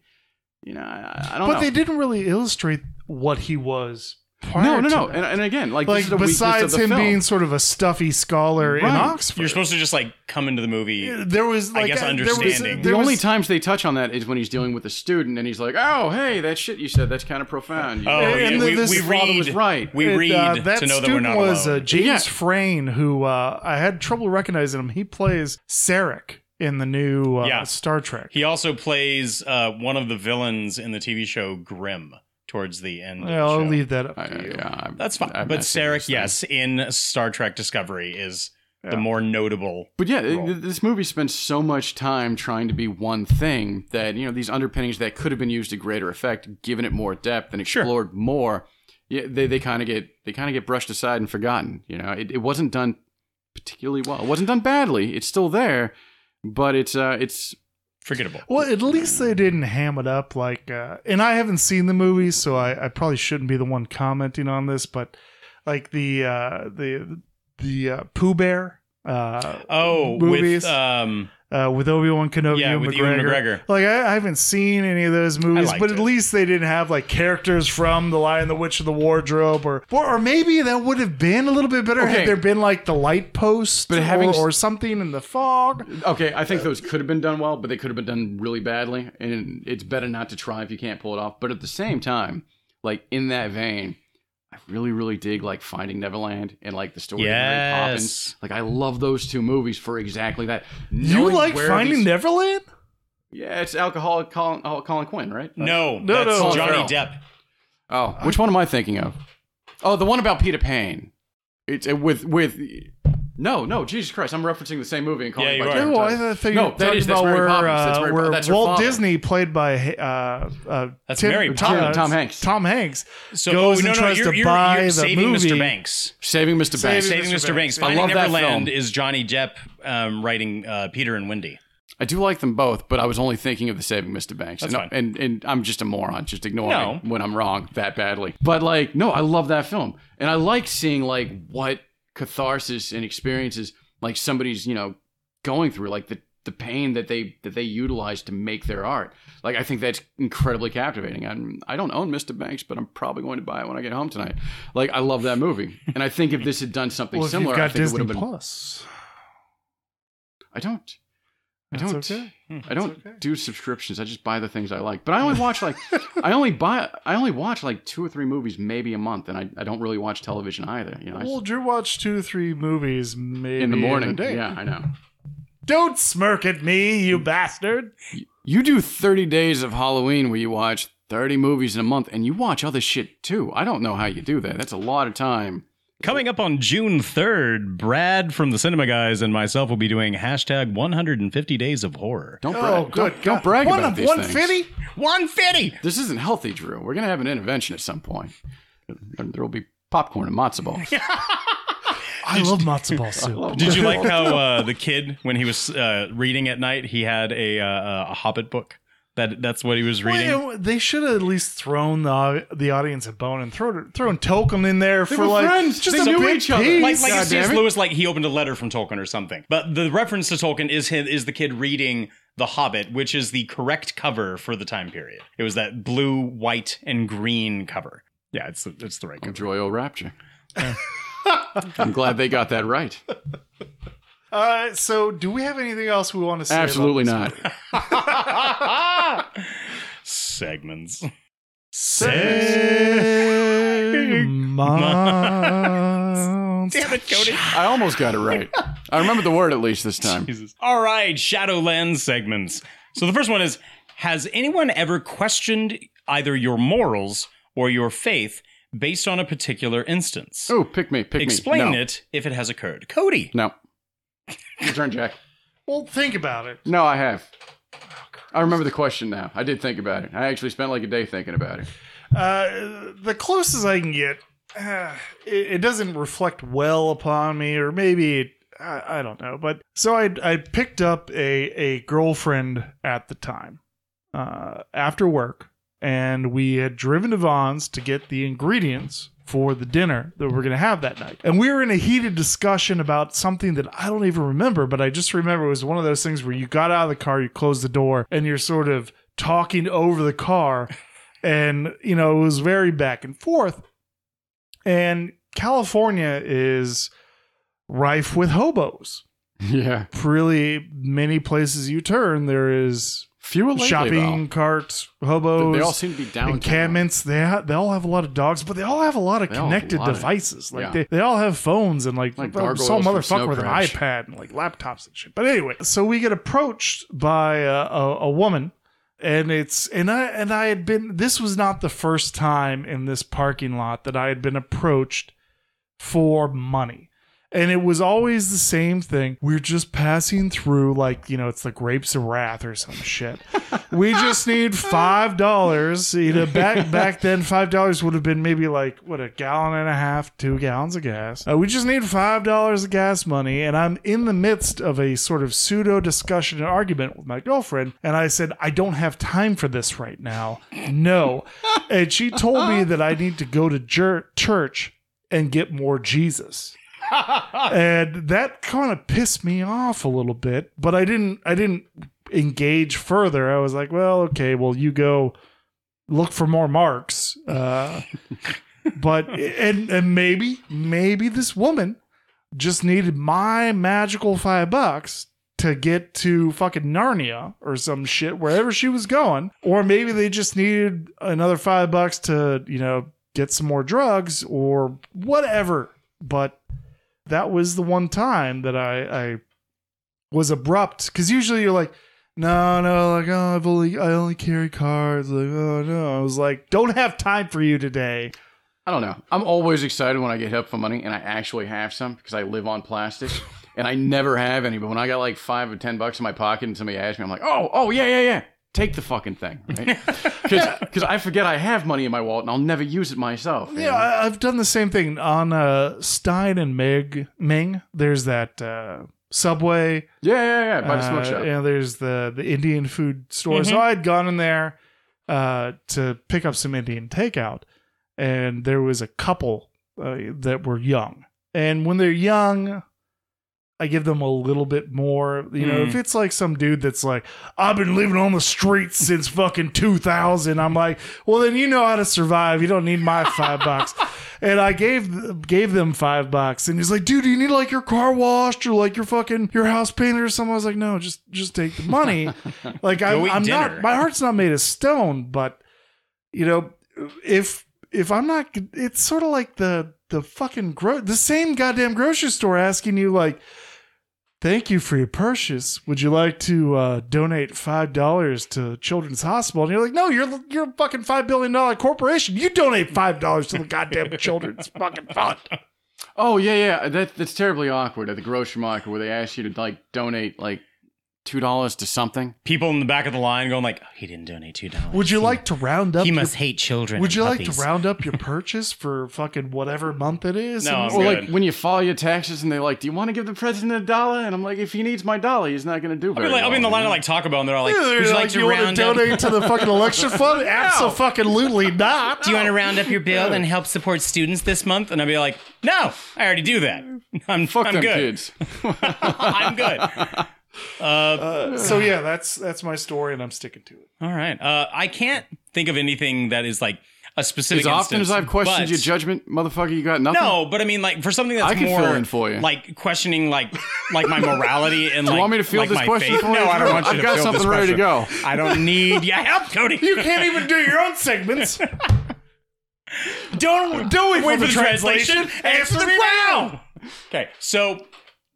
You know i, I don't But know. they didn't really illustrate what he was no, no, to no. that? And, and again, like, like is besides him film. being sort of a stuffy scholar in Oxford, You're supposed to just like come into the movie. there was like I guess uh, there was- understanding. there the only times they touch on that is when he's dealing with a student and he's like, "Oh, hey, that shit you said, that's kind of profound." You Oh, know, yeah, and we, this we father read. was right. We And, read uh, that to know that we're student not was alone. Uh, James Yeah. Frain, who uh, I had trouble recognizing him. He plays Sarek in the new uh, Yeah. Star Trek. he also plays uh, one of the villains in the TV show Grimm towards the end. of Yeah, the I'll show. leave that up I- you. yeah, I- That's fine. I but messed Sarek, yes, in Star Trek Discovery is Yeah. the more notable. But yeah, role. this movie spends so much time trying to be one thing that you know these underpinnings that could have been used to greater effect, given it more depth and Sure. explored more. Yeah, they they kind of get they kind of get brushed aside and forgotten. You know, it, it wasn't done particularly well. It wasn't done badly. It's still there, but it's uh it's Forgettable. Well, at least they didn't ham it up like. Uh, and I haven't seen the movie, so I, I probably shouldn't be the one commenting on this. But like the uh, the the uh, Pooh Bear. Uh, Oh, movies with um, uh, with Obi Wan Kenobi Yeah, and with McGregor. McGregor. Like I, I haven't seen any of those movies, liked but at it. least they didn't have like characters from The Lion, the Witch, and the Wardrobe, or or, or maybe that would have been a little bit better Okay. had there been like the light post, But having or, s- or something in the fog. okay. I think those could have been done well, but they could have been done really badly, and it's better not to try if you can't pull it off. But at the same time, like in that vein. I really, really dig like Finding Neverland and like the story of Mary Poppins. Yes. Like I love those two movies for exactly that. You like Finding these- Neverland? Yeah, it's alcoholic Colin, oh, Colin Quinn, right? no, No, that's no, Johnny. Depp. Oh, which one am I thinking of? Oh, the one about Peter Pan. It's uh, with with. No, no, Jesus Christ! I'm referencing the same movie and calling Yeah, it you by are. different No, I titles. thought figured No, that is that's about Mary where, Poppins. That's uh, Mary- where that's her Walt father. Disney, played by uh, uh, That's Tim, Mary Tom, Poppins. Tom Hanks. Tom Hanks So goes oh, no, and no, tries you're, to you're, buy you're the saving movie. Mr. Banks. Saving Mr. Banks. Saving Mr. Banks. I Finding love that Neverland film. is Johnny Depp um, writing uh, Peter and Wendy. I do like them both, but I was only thinking of the Saving Mr. Banks. That's and, fine. and and I'm just a moron, just ignoring No. it when I'm wrong that badly. But like, no, I love that film, and I like seeing like what catharsis and experiences like somebody's you know going through, like the the pain that they that they utilize to make their art. Like I think that's incredibly captivating. I'm, I don't own Mr. Banks, but I'm probably going to buy it when I get home tonight. Like I love that movie, and I think if this had done something Well, similar, I think Disney it would have been. Plus, I don't. Hmm. I don't. okay. I don't do subscriptions. I just buy the things I like. But I only watch like [laughs] I only buy I only watch like two or three movies maybe a month, and I, I don't really watch television either. You know, I well, Drew watched two, or three movies maybe in the morning. a day. yeah, I know. Don't smirk at me, you bastard. You do thirty days of Halloween where you watch thirty movies in a month, and you watch other shit too. I don't know how you do that. That's a lot of time. Coming up on June 3rd, Brad from the Cinema Guys and myself will be doing hashtag 150 Days of Horror. Don't Oh, good Don't, don't brag One about of these one things. fifty. 150! This isn't healthy, Drew. We're gonna have an intervention at some point. There will be popcorn and matzo balls. [laughs] I love [laughs] matzo ball soup. Did you like how [laughs] uh, the kid, when he was uh, reading at night, he had a, uh, a Hobbit book? That That's what he was reading? Well, they should have at least thrown the the audience a bone and thrown thrown Tolkien in there for were like friends. just They a knew each other. piece. like like God C.S. Lewis, like he opened a letter from Tolkien or something. But the reference to Tolkien is his, is the kid reading The Hobbit, which is the correct cover for the time period. It was that blue, white, and green cover. Yeah, it's the, it's the right cover. Enjoy old rapture. [laughs] I'm glad they got that right. Uh, so, do we have anything else we want to say? about Absolutely this not. [laughs] movie? Segments. Segments. Damn it, Cody. I almost got it right. I remember the word at least this time. Jesus. All right, Shadowlands segments. So the first one is Has anyone ever questioned either your morals or your faith based on a particular instance? Oh, pick me, pick Explain me. No. it if it has occurred. Cody. No. Your turn, Jack. Well, think about it. No, I have. I remember the question now. I did think about it. I actually spent like a day thinking about it. Uh, the closest I can get, uh, it, it doesn't reflect well upon me, or maybe I, I don't know. But so I I picked up a a girlfriend at the time, uh, after work, and we had driven to Vons to get the ingredients for the dinner that we're going to have that night. And we were in a heated discussion about something that I don't even remember, but I just remember it was one of those things where you got out of the car, you closed the door, and you're sort of talking over the car. [laughs] And, you know, it was very back and forth. and California is rife with hobos. [laughs] Yeah. Really, many places you turn, there is Fewer lately, shopping though. carts, hobos. They all seem to be downtown. encampments. They ha- they all have a lot of dogs, but they all have a lot of They all have a connected lot of- devices. Like yeah. they, they all have phones and like, Like some gargoyles from motherfucker Snow with an Crash. iPad and like laptops and shit. But anyway, so we get approached by a, a, a woman. And it's and I and I had been this was not the first time in this parking lot that I had been approached for money. And it was always the same thing. We're just passing through, like, you know, it's the grapes of wrath or some shit. we just need five dollars. You know, back back then, five dollars would have been maybe like what a gallon and a half, two gallons of gas. Uh, we just need five dollars of gas money, and I'm in the midst of a sort of pseudo discussion and argument with my girlfriend, and I said, I don't have time for this right now. No, and she told me that I need to go to jur- church and get more Jesus and that kind of pissed me off a little bit but i didn't i didn't engage further. I was like well okay well you go look for more marks. Uh [laughs] but and and maybe maybe this woman just needed my magical five bucks to get to fucking Narnia or some shit wherever she was going. Or maybe they just needed another 5 bucks to you know get some more drugs or whatever. But that was the one time that I, I was abrupt because usually you're like, no, no, like oh, I've only I only carry cards. Like oh no, I was like, don't have time for you today. I don't know. I'm always excited when I get help for money and I actually have some because I live on plastic [laughs] and I never have any. But when I got like five or ten bucks in my pocket and somebody asks me, I'm like, oh, oh yeah, yeah, yeah. Take the fucking thing, right? [laughs] Because I forget I have money in my wallet and I'll never use it myself. you Yeah, know? I, I've done the same thing on uh, Stine and Meg Ming. There's that uh, Subway. yeah, yeah, yeah. By the smoke Uh, shop. And there's the the Indian food store. So I'd gone in there uh, to pick up some Indian takeout, and there was a couple uh, that were young. And when they're young, I give them a little bit more. You know, if hmm. it's like some dude that's like, I've been living on the streets since fucking 2000, I'm like, well, then you know how to survive. You don't need my five bucks. [laughs] And I gave gave them five bucks, and he's like, "Dude, do you need like your car washed or like your fucking your house painted or something?" I was like, "No, just just take the money." [laughs] like I'm, I'm dinner. not. My heart's not made of stone, but you know, if if I'm not, it's sort of like the the fucking gro- the same goddamn grocery store asking you like, "Thank you for your purchase. Would you like to uh, donate five dollars to Children's Hospital?" And you're like, "No, you're you're a fucking five billion dollar corporation. You donate five dollars to the goddamn [laughs] Children's fucking fund." Oh yeah, yeah. That that's terribly awkward at the grocery market where they ask you to like donate like two dollars to something. People in the back of the line going like, oh, he didn't donate two dollars. Would you like to round up? He your- must hate children. Would and you like to round up your [laughs] purchase for fucking whatever month it is? No, And- I'm Or good. like when you file your taxes and they're like, "Do you want to give the president a dollar?" And I'm like, "If he needs my dollar, he's not going to do I'll very be, like, I'll be in the line of like Taco Bell, and they're all like, Yeah, "Would they're you like, like, to you want round to up? donate to the fucking election [laughs] fund? Absolutely not. Do you want to round up your bill and help support students this month?" And I'd be like, "No, I already do that. [laughs] I'm Fuck I'm them good. kids. I'm good." Uh, So yeah, that's that's my story, and I'm sticking to it. all right. Uh, I can't think of anything that is like a specific. As often instance, as I've questioned but- your judgment, motherfucker, you got nothing. No, but I mean, like for something that's I can more fill in for you. like questioning, like like my morality and [laughs] Do like you want me to field like this my question faith. for you? No, I don't want you I've to got field this something ready to go. I don't need your help, Cody. [laughs] You can't even do your own segments. [laughs] Don't do it wait for for the the translation. translation. Answer the now. Okay, so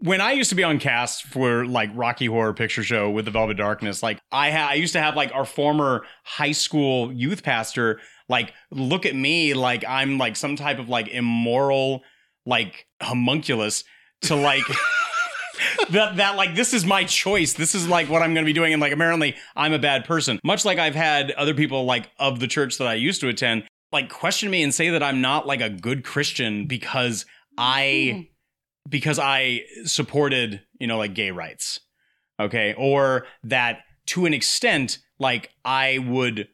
when I used to be on cast for like Rocky Horror Picture Show with the Velvet Darkness, like I ha- I used to have like our former high school youth pastor like look at me like I'm like some type of like immoral like homunculus to like [laughs] that that like this is my choice. This is like what I'm going to be doing, and like apparently I'm a bad person. Much like I've had other people like of the church that I used to attend like question me and say that I'm not like a good Christian because I hmm. Because I supported you know like gay rights, okay, or that to an extent like I would,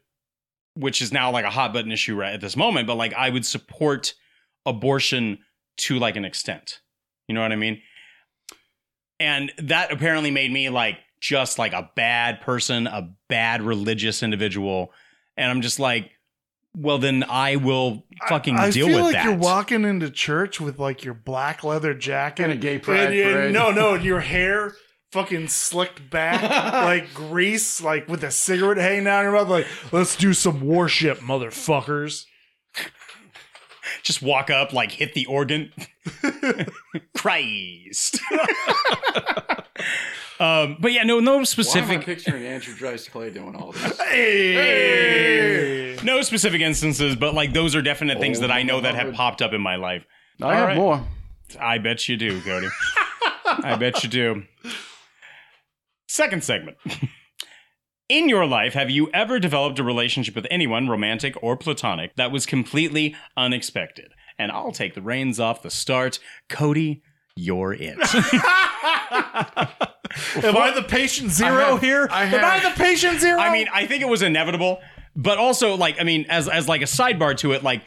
which is now like a hot button issue right at this moment, but like I would support abortion to like an extent. You know what I mean? And that apparently made me like just like a bad person, a bad religious individual. And I'm just like, well then I will fucking I deal feel with like that. you're walking into church with like your black leather jacket And a gay pride and- and- parade. No, no, your hair fucking slicked back [laughs] like grease, like with a cigarette hanging out your mouth. Like, let's do some worship, motherfuckers. [laughs] Just walk up, like hit the organ. [laughs] Christ. Um, but yeah, no, no specific. Why am I specific. picturing Andrew Dice Clay doing all this? [laughs] Hey. No specific instances, but like those are definite things Oh, that I know that have popped up in my life. I All have right. more. I bet you do, Cody. I bet you do. Second segment. In your life, have you ever developed a relationship with anyone, romantic or platonic, that was completely unexpected? And I'll take the reins off the start. Cody, you're it. [laughs] [laughs] [laughs] Am I the patient zero have- here? I Am I have- the patient zero? I mean, I think it was inevitable, but also like, I mean, as as like a sidebar to it, like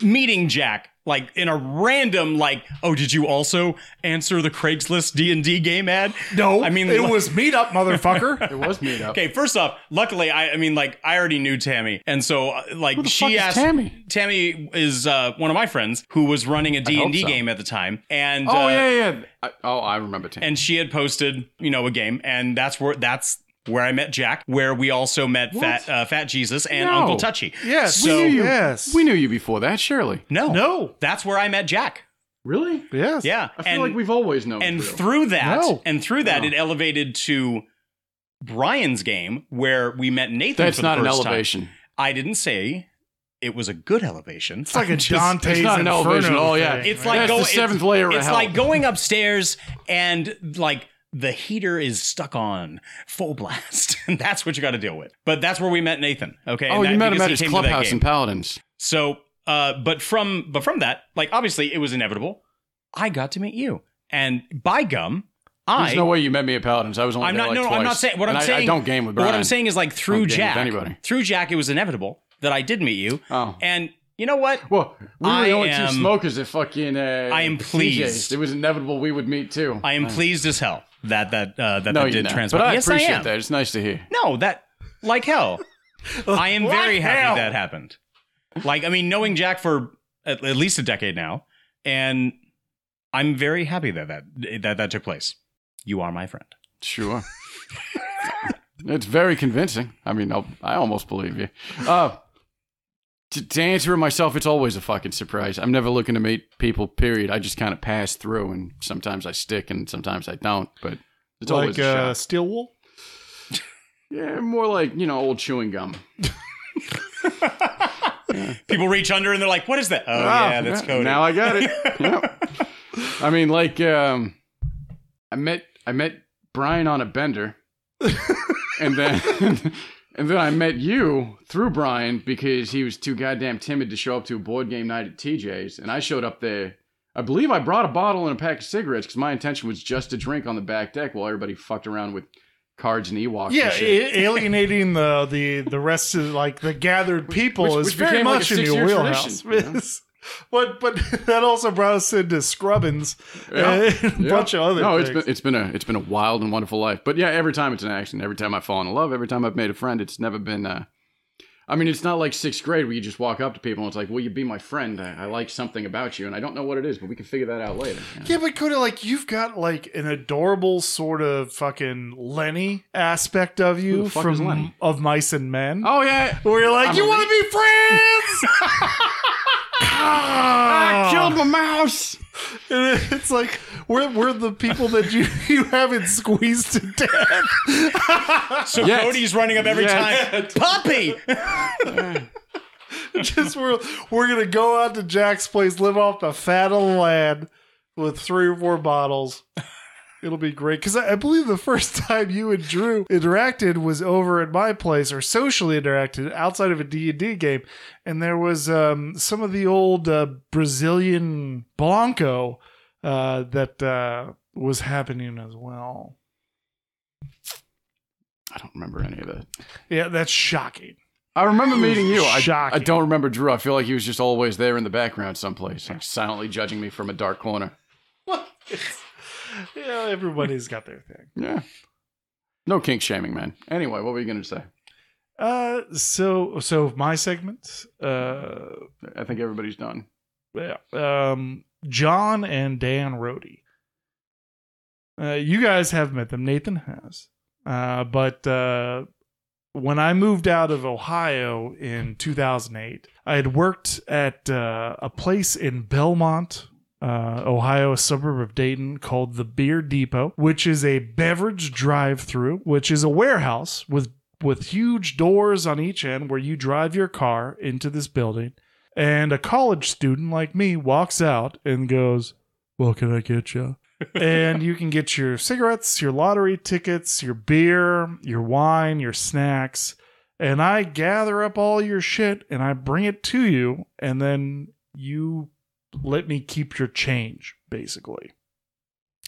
meeting Jack, like in a random, like, oh, did you also answer the Craigslist D and D game ad? no. I mean, it like- was meetup, motherfucker. [laughs] It was meet up. Okay, first off, luckily, I, I mean, like, I already knew Tammy, and so uh, like Who the she fuck is asked. Tammy? Tammy is uh, one of my friends who was running a D and D so. game at the time, and Oh uh, yeah, yeah. I, oh, I remember. tammy and she had posted, you know, a game, and that's where that's where I met Jack, where we also met Fat uh, Fat Jesus and No. Uncle Touchy. Yes. so we knew you. yes. we knew you before that. Surely. no, No. that's where I met Jack. Really? Yes. Yeah, I feel and like we've always known. and Drew. through that, No. and through that, Oh. it elevated to Brian's game where we met Nathan. that's for the not an first time. elevation. I didn't say it was a good elevation. It's like a [laughs] I'm Dante's It's not an Inferno elevation. Oh, yeah. thing, It's right? like That's go, the seventh layer of It's hell. like going upstairs and like the heater is stuck on full blast. [laughs] and that's what you got to deal with. But that's where we met Nathan. Okay. Oh, and you that- met him at his that clubhouse in Paladins. So, uh, but from but from that, like obviously it was inevitable. I got to meet you, and by gum, I There's no way you met me at Paladins. I was only I'm not. like no, twice. I'm not saying. What And I'm I, saying. I don't game with Brian. what I'm saying is like through don't game with Jack. anybody. Through Jack, it was inevitable that I did meet you. Oh. And you know what? Well, we were I the only am- two smokers at fucking. Uh, I am pleased. It was inevitable we would meet too. I am pleased as hell that that uh, that no, that did not. transpire. But I yes, appreciate I am. that. It's nice to hear. No, that like hell. [laughs] I am Like very happy hell. that happened. Like I mean, knowing Jack for at, at least a decade now, and I'm very happy that that that that took place. You are my friend. Sure. [laughs] it's very convincing. I mean, I'll, I almost believe you. Uh, to, to answer it myself, it's always a fucking surprise. I'm never looking to meet people, period. I just kind of pass through, and sometimes I stick and sometimes I don't. But it's always like a uh, shock. steel wool. Yeah, more like, you know, old chewing gum. [laughs] People reach under and they're like, "What is that?" Oh Ah, yeah, that's yeah, Cody. Now I got it. [laughs] Yep. I mean, like, um, I met I met Brian on a bender, and then [laughs] and then I met you through Brian because he was too goddamn timid to show up to a board game night at TJ's, and I showed up there. I believe I brought a bottle and a pack of cigarettes because my intention was just to drink on the back deck while everybody fucked around with cards and Ewoks. Yeah, and shit. a- alienating the the the rest of like the gathered people which- is which very became like a much in your wheelhouse. tradition, you know? [laughs] but but [laughs] that also brought us into Scrubbins Yeah. and [laughs] a Yeah. bunch of other no, things. it's been it's been a it's been a wild and wonderful life. But yeah, every time it's an action, Every time I've fallen in love. Every time I've made a friend. It's never been. Uh, I mean, it's not like sixth grade where you just walk up to people and it's like, "Will you be my friend? I, I like something about you, and I don't know what it is, but we can figure that out later." you know? yeah, but Coda, like you've got like an adorable sort of fucking Lenny aspect of you the fuck is from of Mice and Men. Oh yeah, Where you're like, I'm you want to be friends? [laughs] Ah! I killed my mouse. And [laughs] it's like we're we're the people that you [laughs] you haven't squeezed to death. [laughs] so Yes. Cody's running up every Yes. time. Puppy. Just we're we're gonna go out to Jack's place, live off the fat of the land with three or four bottles. It'll be great because I, I believe the first [laughs] time you and Drew interacted was over at my place or socially interacted outside of a D and D game, and there was um, some of the old uh, Brazilian Blanco uh, that uh, was happening as well. I don't remember any of that. Yeah, that's shocking. I remember meeting you. I, I don't remember Drew. I feel like he was just always there in the background someplace, like silently judging me from a dark corner. [laughs] [laughs] Yeah, everybody's got their thing. Yeah. No kink shaming, man. Anyway, what were you going to say? Uh, so so my segment. Uh, I think everybody's done. yeah. Um, John and Dan Rhodey. Uh, you guys have met them. Nathan has. Uh, but uh, when I moved out of Ohio in 2008, I had worked at uh, a place in Belmont, uh, Ohio, a suburb of Dayton, called the Beer Depot, which is a beverage drive-through, which is a warehouse with with huge doors on each end where you drive your car into this building, and a college student like me walks out and goes, "Well, can I get you?" [laughs] and you can get your cigarettes, your lottery tickets, your beer, your wine, your snacks. And I gather up all your shit and I bring it to you, and then you let me keep your change, basically.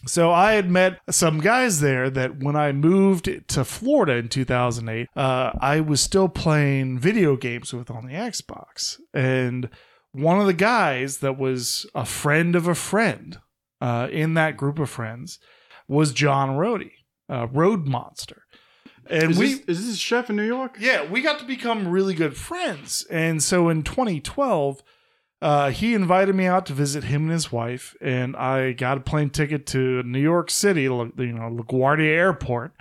So I had met some guys there that when I moved to Florida in 2008, uh, I was still playing video games with on the Xbox. And one of the guys that was a friend of a friend uh, in that group of friends was John Rhodey, uh, Road Monster. And is we this, is this chef in New York? yeah, we got to become really good friends. And so in 2012, uh, he invited me out to visit him and his wife, and I got a plane ticket to New York City, you know, LaGuardia Airport,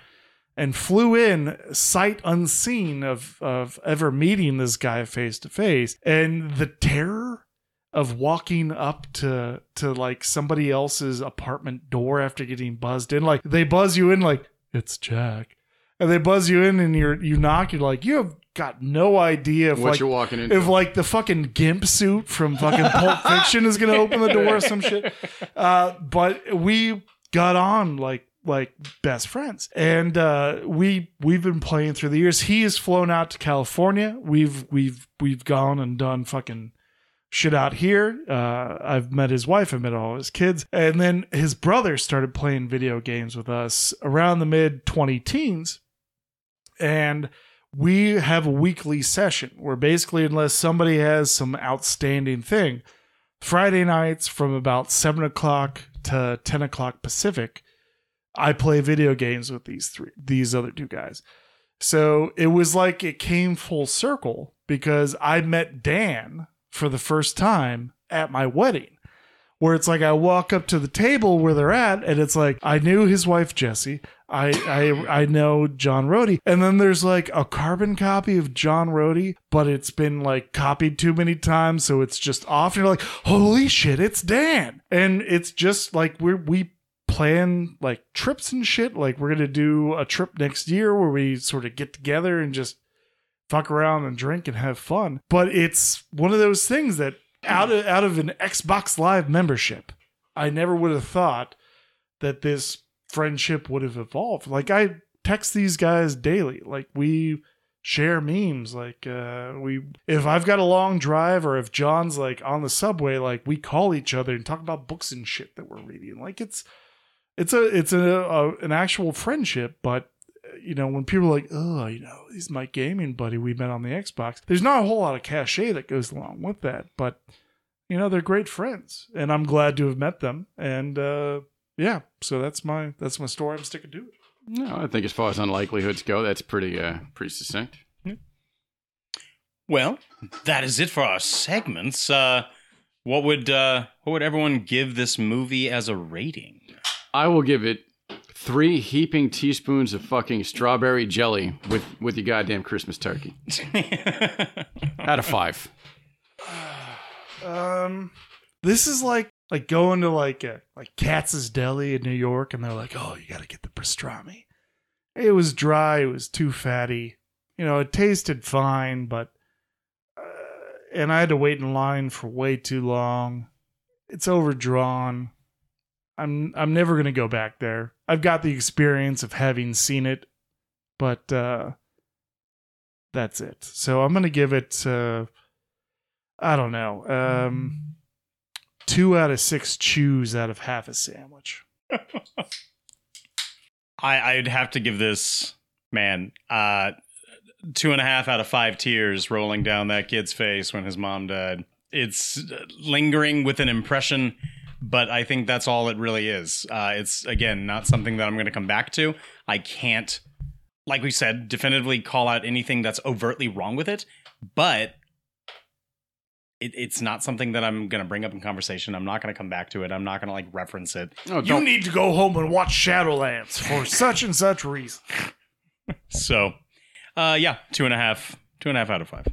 and flew in sight unseen of of ever meeting this guy face to face, and the terror of walking up to to like somebody else's apartment door after getting buzzed in, like they buzz you in, like it's Jack. And they buzz you in and you're you knock you're like you have got no idea if What like you're walking into. if like the fucking gimp suit from fucking Pulp [laughs] Fiction is gonna open the door or some shit. Uh, but we got on like like best friends, and uh, we we've been playing through the years. He has flown out to California. We've we've we've gone and done fucking shit out here. Uh, I've met his wife, I've met all his kids. And then his brother started playing video games with us around the mid 20 teens. And we have a weekly session where basically, unless somebody has some outstanding thing, Friday nights from about 7 o'clock to 10 o'clock Pacific, I play video games with these three, these other two guys. So it was like it came full circle because I met Dan for the first time at my wedding. Where it's like I walk up to the table where they're at, and it's like I knew his wife Jessie, I I I know John Rhodey, and then there's like a carbon copy of John Rhodey, but it's been like copied too many times, so it's just off. And you're like, holy shit, it's Dan, and it's just like we're we plan like trips and shit. Like we're gonna do a trip next year where we sort of get together and just fuck around and drink and have fun. But it's one of those things that out of out of an Xbox Live membership, I never would have thought that this friendship would have evolved. Like I text these guys daily. Like we share memes. Like uh we if I've got a long drive or if John's like on the subway, like we call each other and talk about books and shit that we're reading. Like it's it's a it's a, a an actual friendship, but you know, when people are like, oh, you know, he's my gaming buddy we met on the Xbox, there's not a whole lot of cachet that goes along with that. But, you know, they're great friends. And I'm glad to have met them. And uh yeah, so that's my that's my story. I'm sticking to it. No, I think as far as unlikelihoods go, that's pretty uh pretty succinct. Well, that is it for our segments. Uh, what would uh, what would everyone give this movie as a rating? I will give it three heaping teaspoons of fucking strawberry jelly with with your goddamn Christmas turkey. [laughs] Out of five. Um this is like like going to like a, like Katz's Deli in New York and they're like, "Oh, you got to get the pastrami." It was dry, it was too fatty. You know, it tasted fine, but uh, and I had to wait in line for way too long. It's overdrawn. I'm I'm never to go back there. I've got the experience of having seen it, but uh that's it. So I'm to give it uh I don't know. Um two out of six chews out of half a sandwich. [laughs] I I'd have to give this man uh two and a half out of five tears rolling down that kid's face when his mom died. It's lingering with an impression, but I think that's all it really is. Uh, it's again not something that I'm going to come back to. I can't like we said, definitively call out anything that's overtly wrong with it, but it, it's not something that I'm going to bring up in conversation. I'm not going to come back to it. I'm not going to like reference it. you need to go home and watch Shadowlands for [laughs] such and such reason. So, uh, yeah, two and a half, two and a half out of five.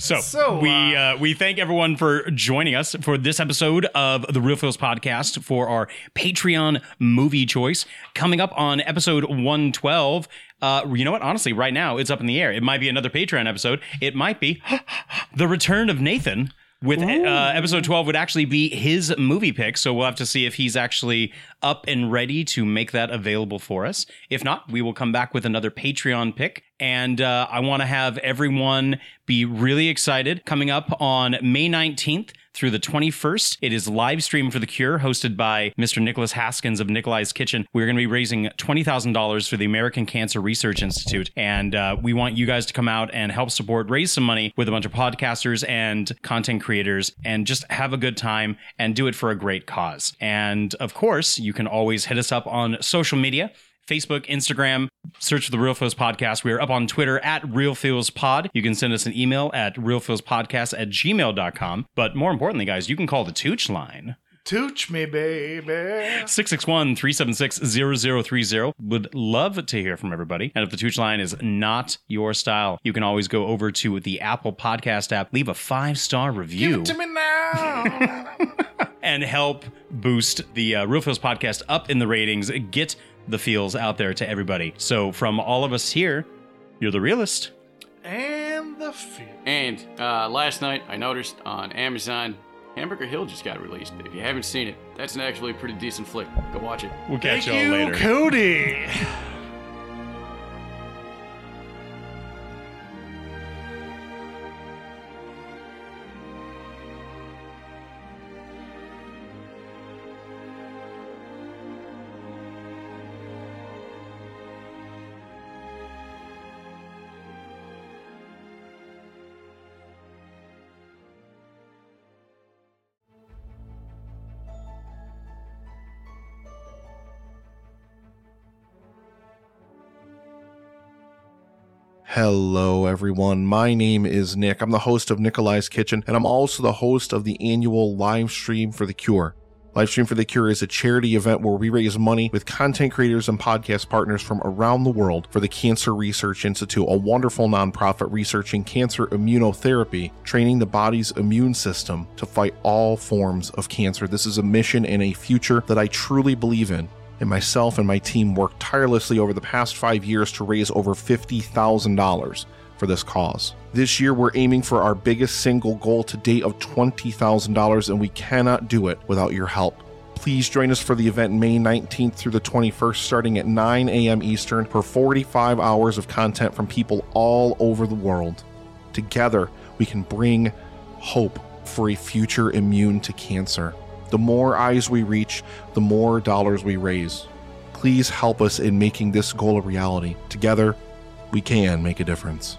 So, So, we uh, we thank everyone for joining us for this episode of the Real Feels podcast for our Patreon movie choice. Coming up on episode 112, uh, you know what? Honestly, right now it's up in the air. It might be another Patreon episode. It might be [gasps] the return of Nathan. With uh, episode 12 would actually be his movie pick. So we'll have to see if he's actually up and ready to make that available for us. If not, we will come back with another Patreon pick. And uh, I want to have everyone be really excited. Coming up on May 19th through the 21st, it is live stream for The Cure, hosted by Mr. Nicholas Haskins of Nikolai's Kitchen. We're going to be raising $20,000 for the American Cancer Research Institute. And uh, we want you guys to come out and help support, raise some money with a bunch of podcasters and content creators, and just have a good time and do it for a great cause. And of course, you can always hit us up on social media. Facebook, Instagram, search for the Real Feels Podcast. We are up on Twitter at Real Feels Pod. You can send us an email at realfeelspodcast at gmail.com. But more importantly, guys, you can call the Tooch line. Tooch me, baby. 661-376-0030. Would love to hear from everybody. And if the Tooch line is not your style, you can always go over to the Apple Podcast app, leave a five-star review. To me now. [laughs] and help boost the uh, Real Feels podcast up in the ratings, get the feels out there to everybody. So, from all of us here, you're the realist. and the fear. And uh, last night I noticed on Amazon, Hamburger Hill just got released. If you haven't seen it, that's an actually pretty decent flick. Go watch it. We'll catch Thank y'all you, later. Cody. Hello, everyone. My name is Nick. I'm the host of Nikolai's Kitchen, and I'm also the host of the annual live stream for the Cure. Live Stream for the Cure is a charity event where we raise money with content creators and podcast partners from around the world for the Cancer Research Institute, a wonderful nonprofit researching cancer immunotherapy, training the body's immune system to fight all forms of cancer. This is a mission and a future that I truly believe in and myself and my team worked tirelessly over the past five years to raise over $50,000 for this cause. This year, we're aiming for our biggest single goal to date of $20,000, and we cannot do it without your help. Please join us for the event May 19th through the 21st, starting at 9 a.m. Eastern, for 45 hours of content from people all over the world. Together, we can bring hope for a future immune to cancer. The more eyes we reach, the more dollars we raise. Please help us in making this goal a reality. Together, we can make a difference.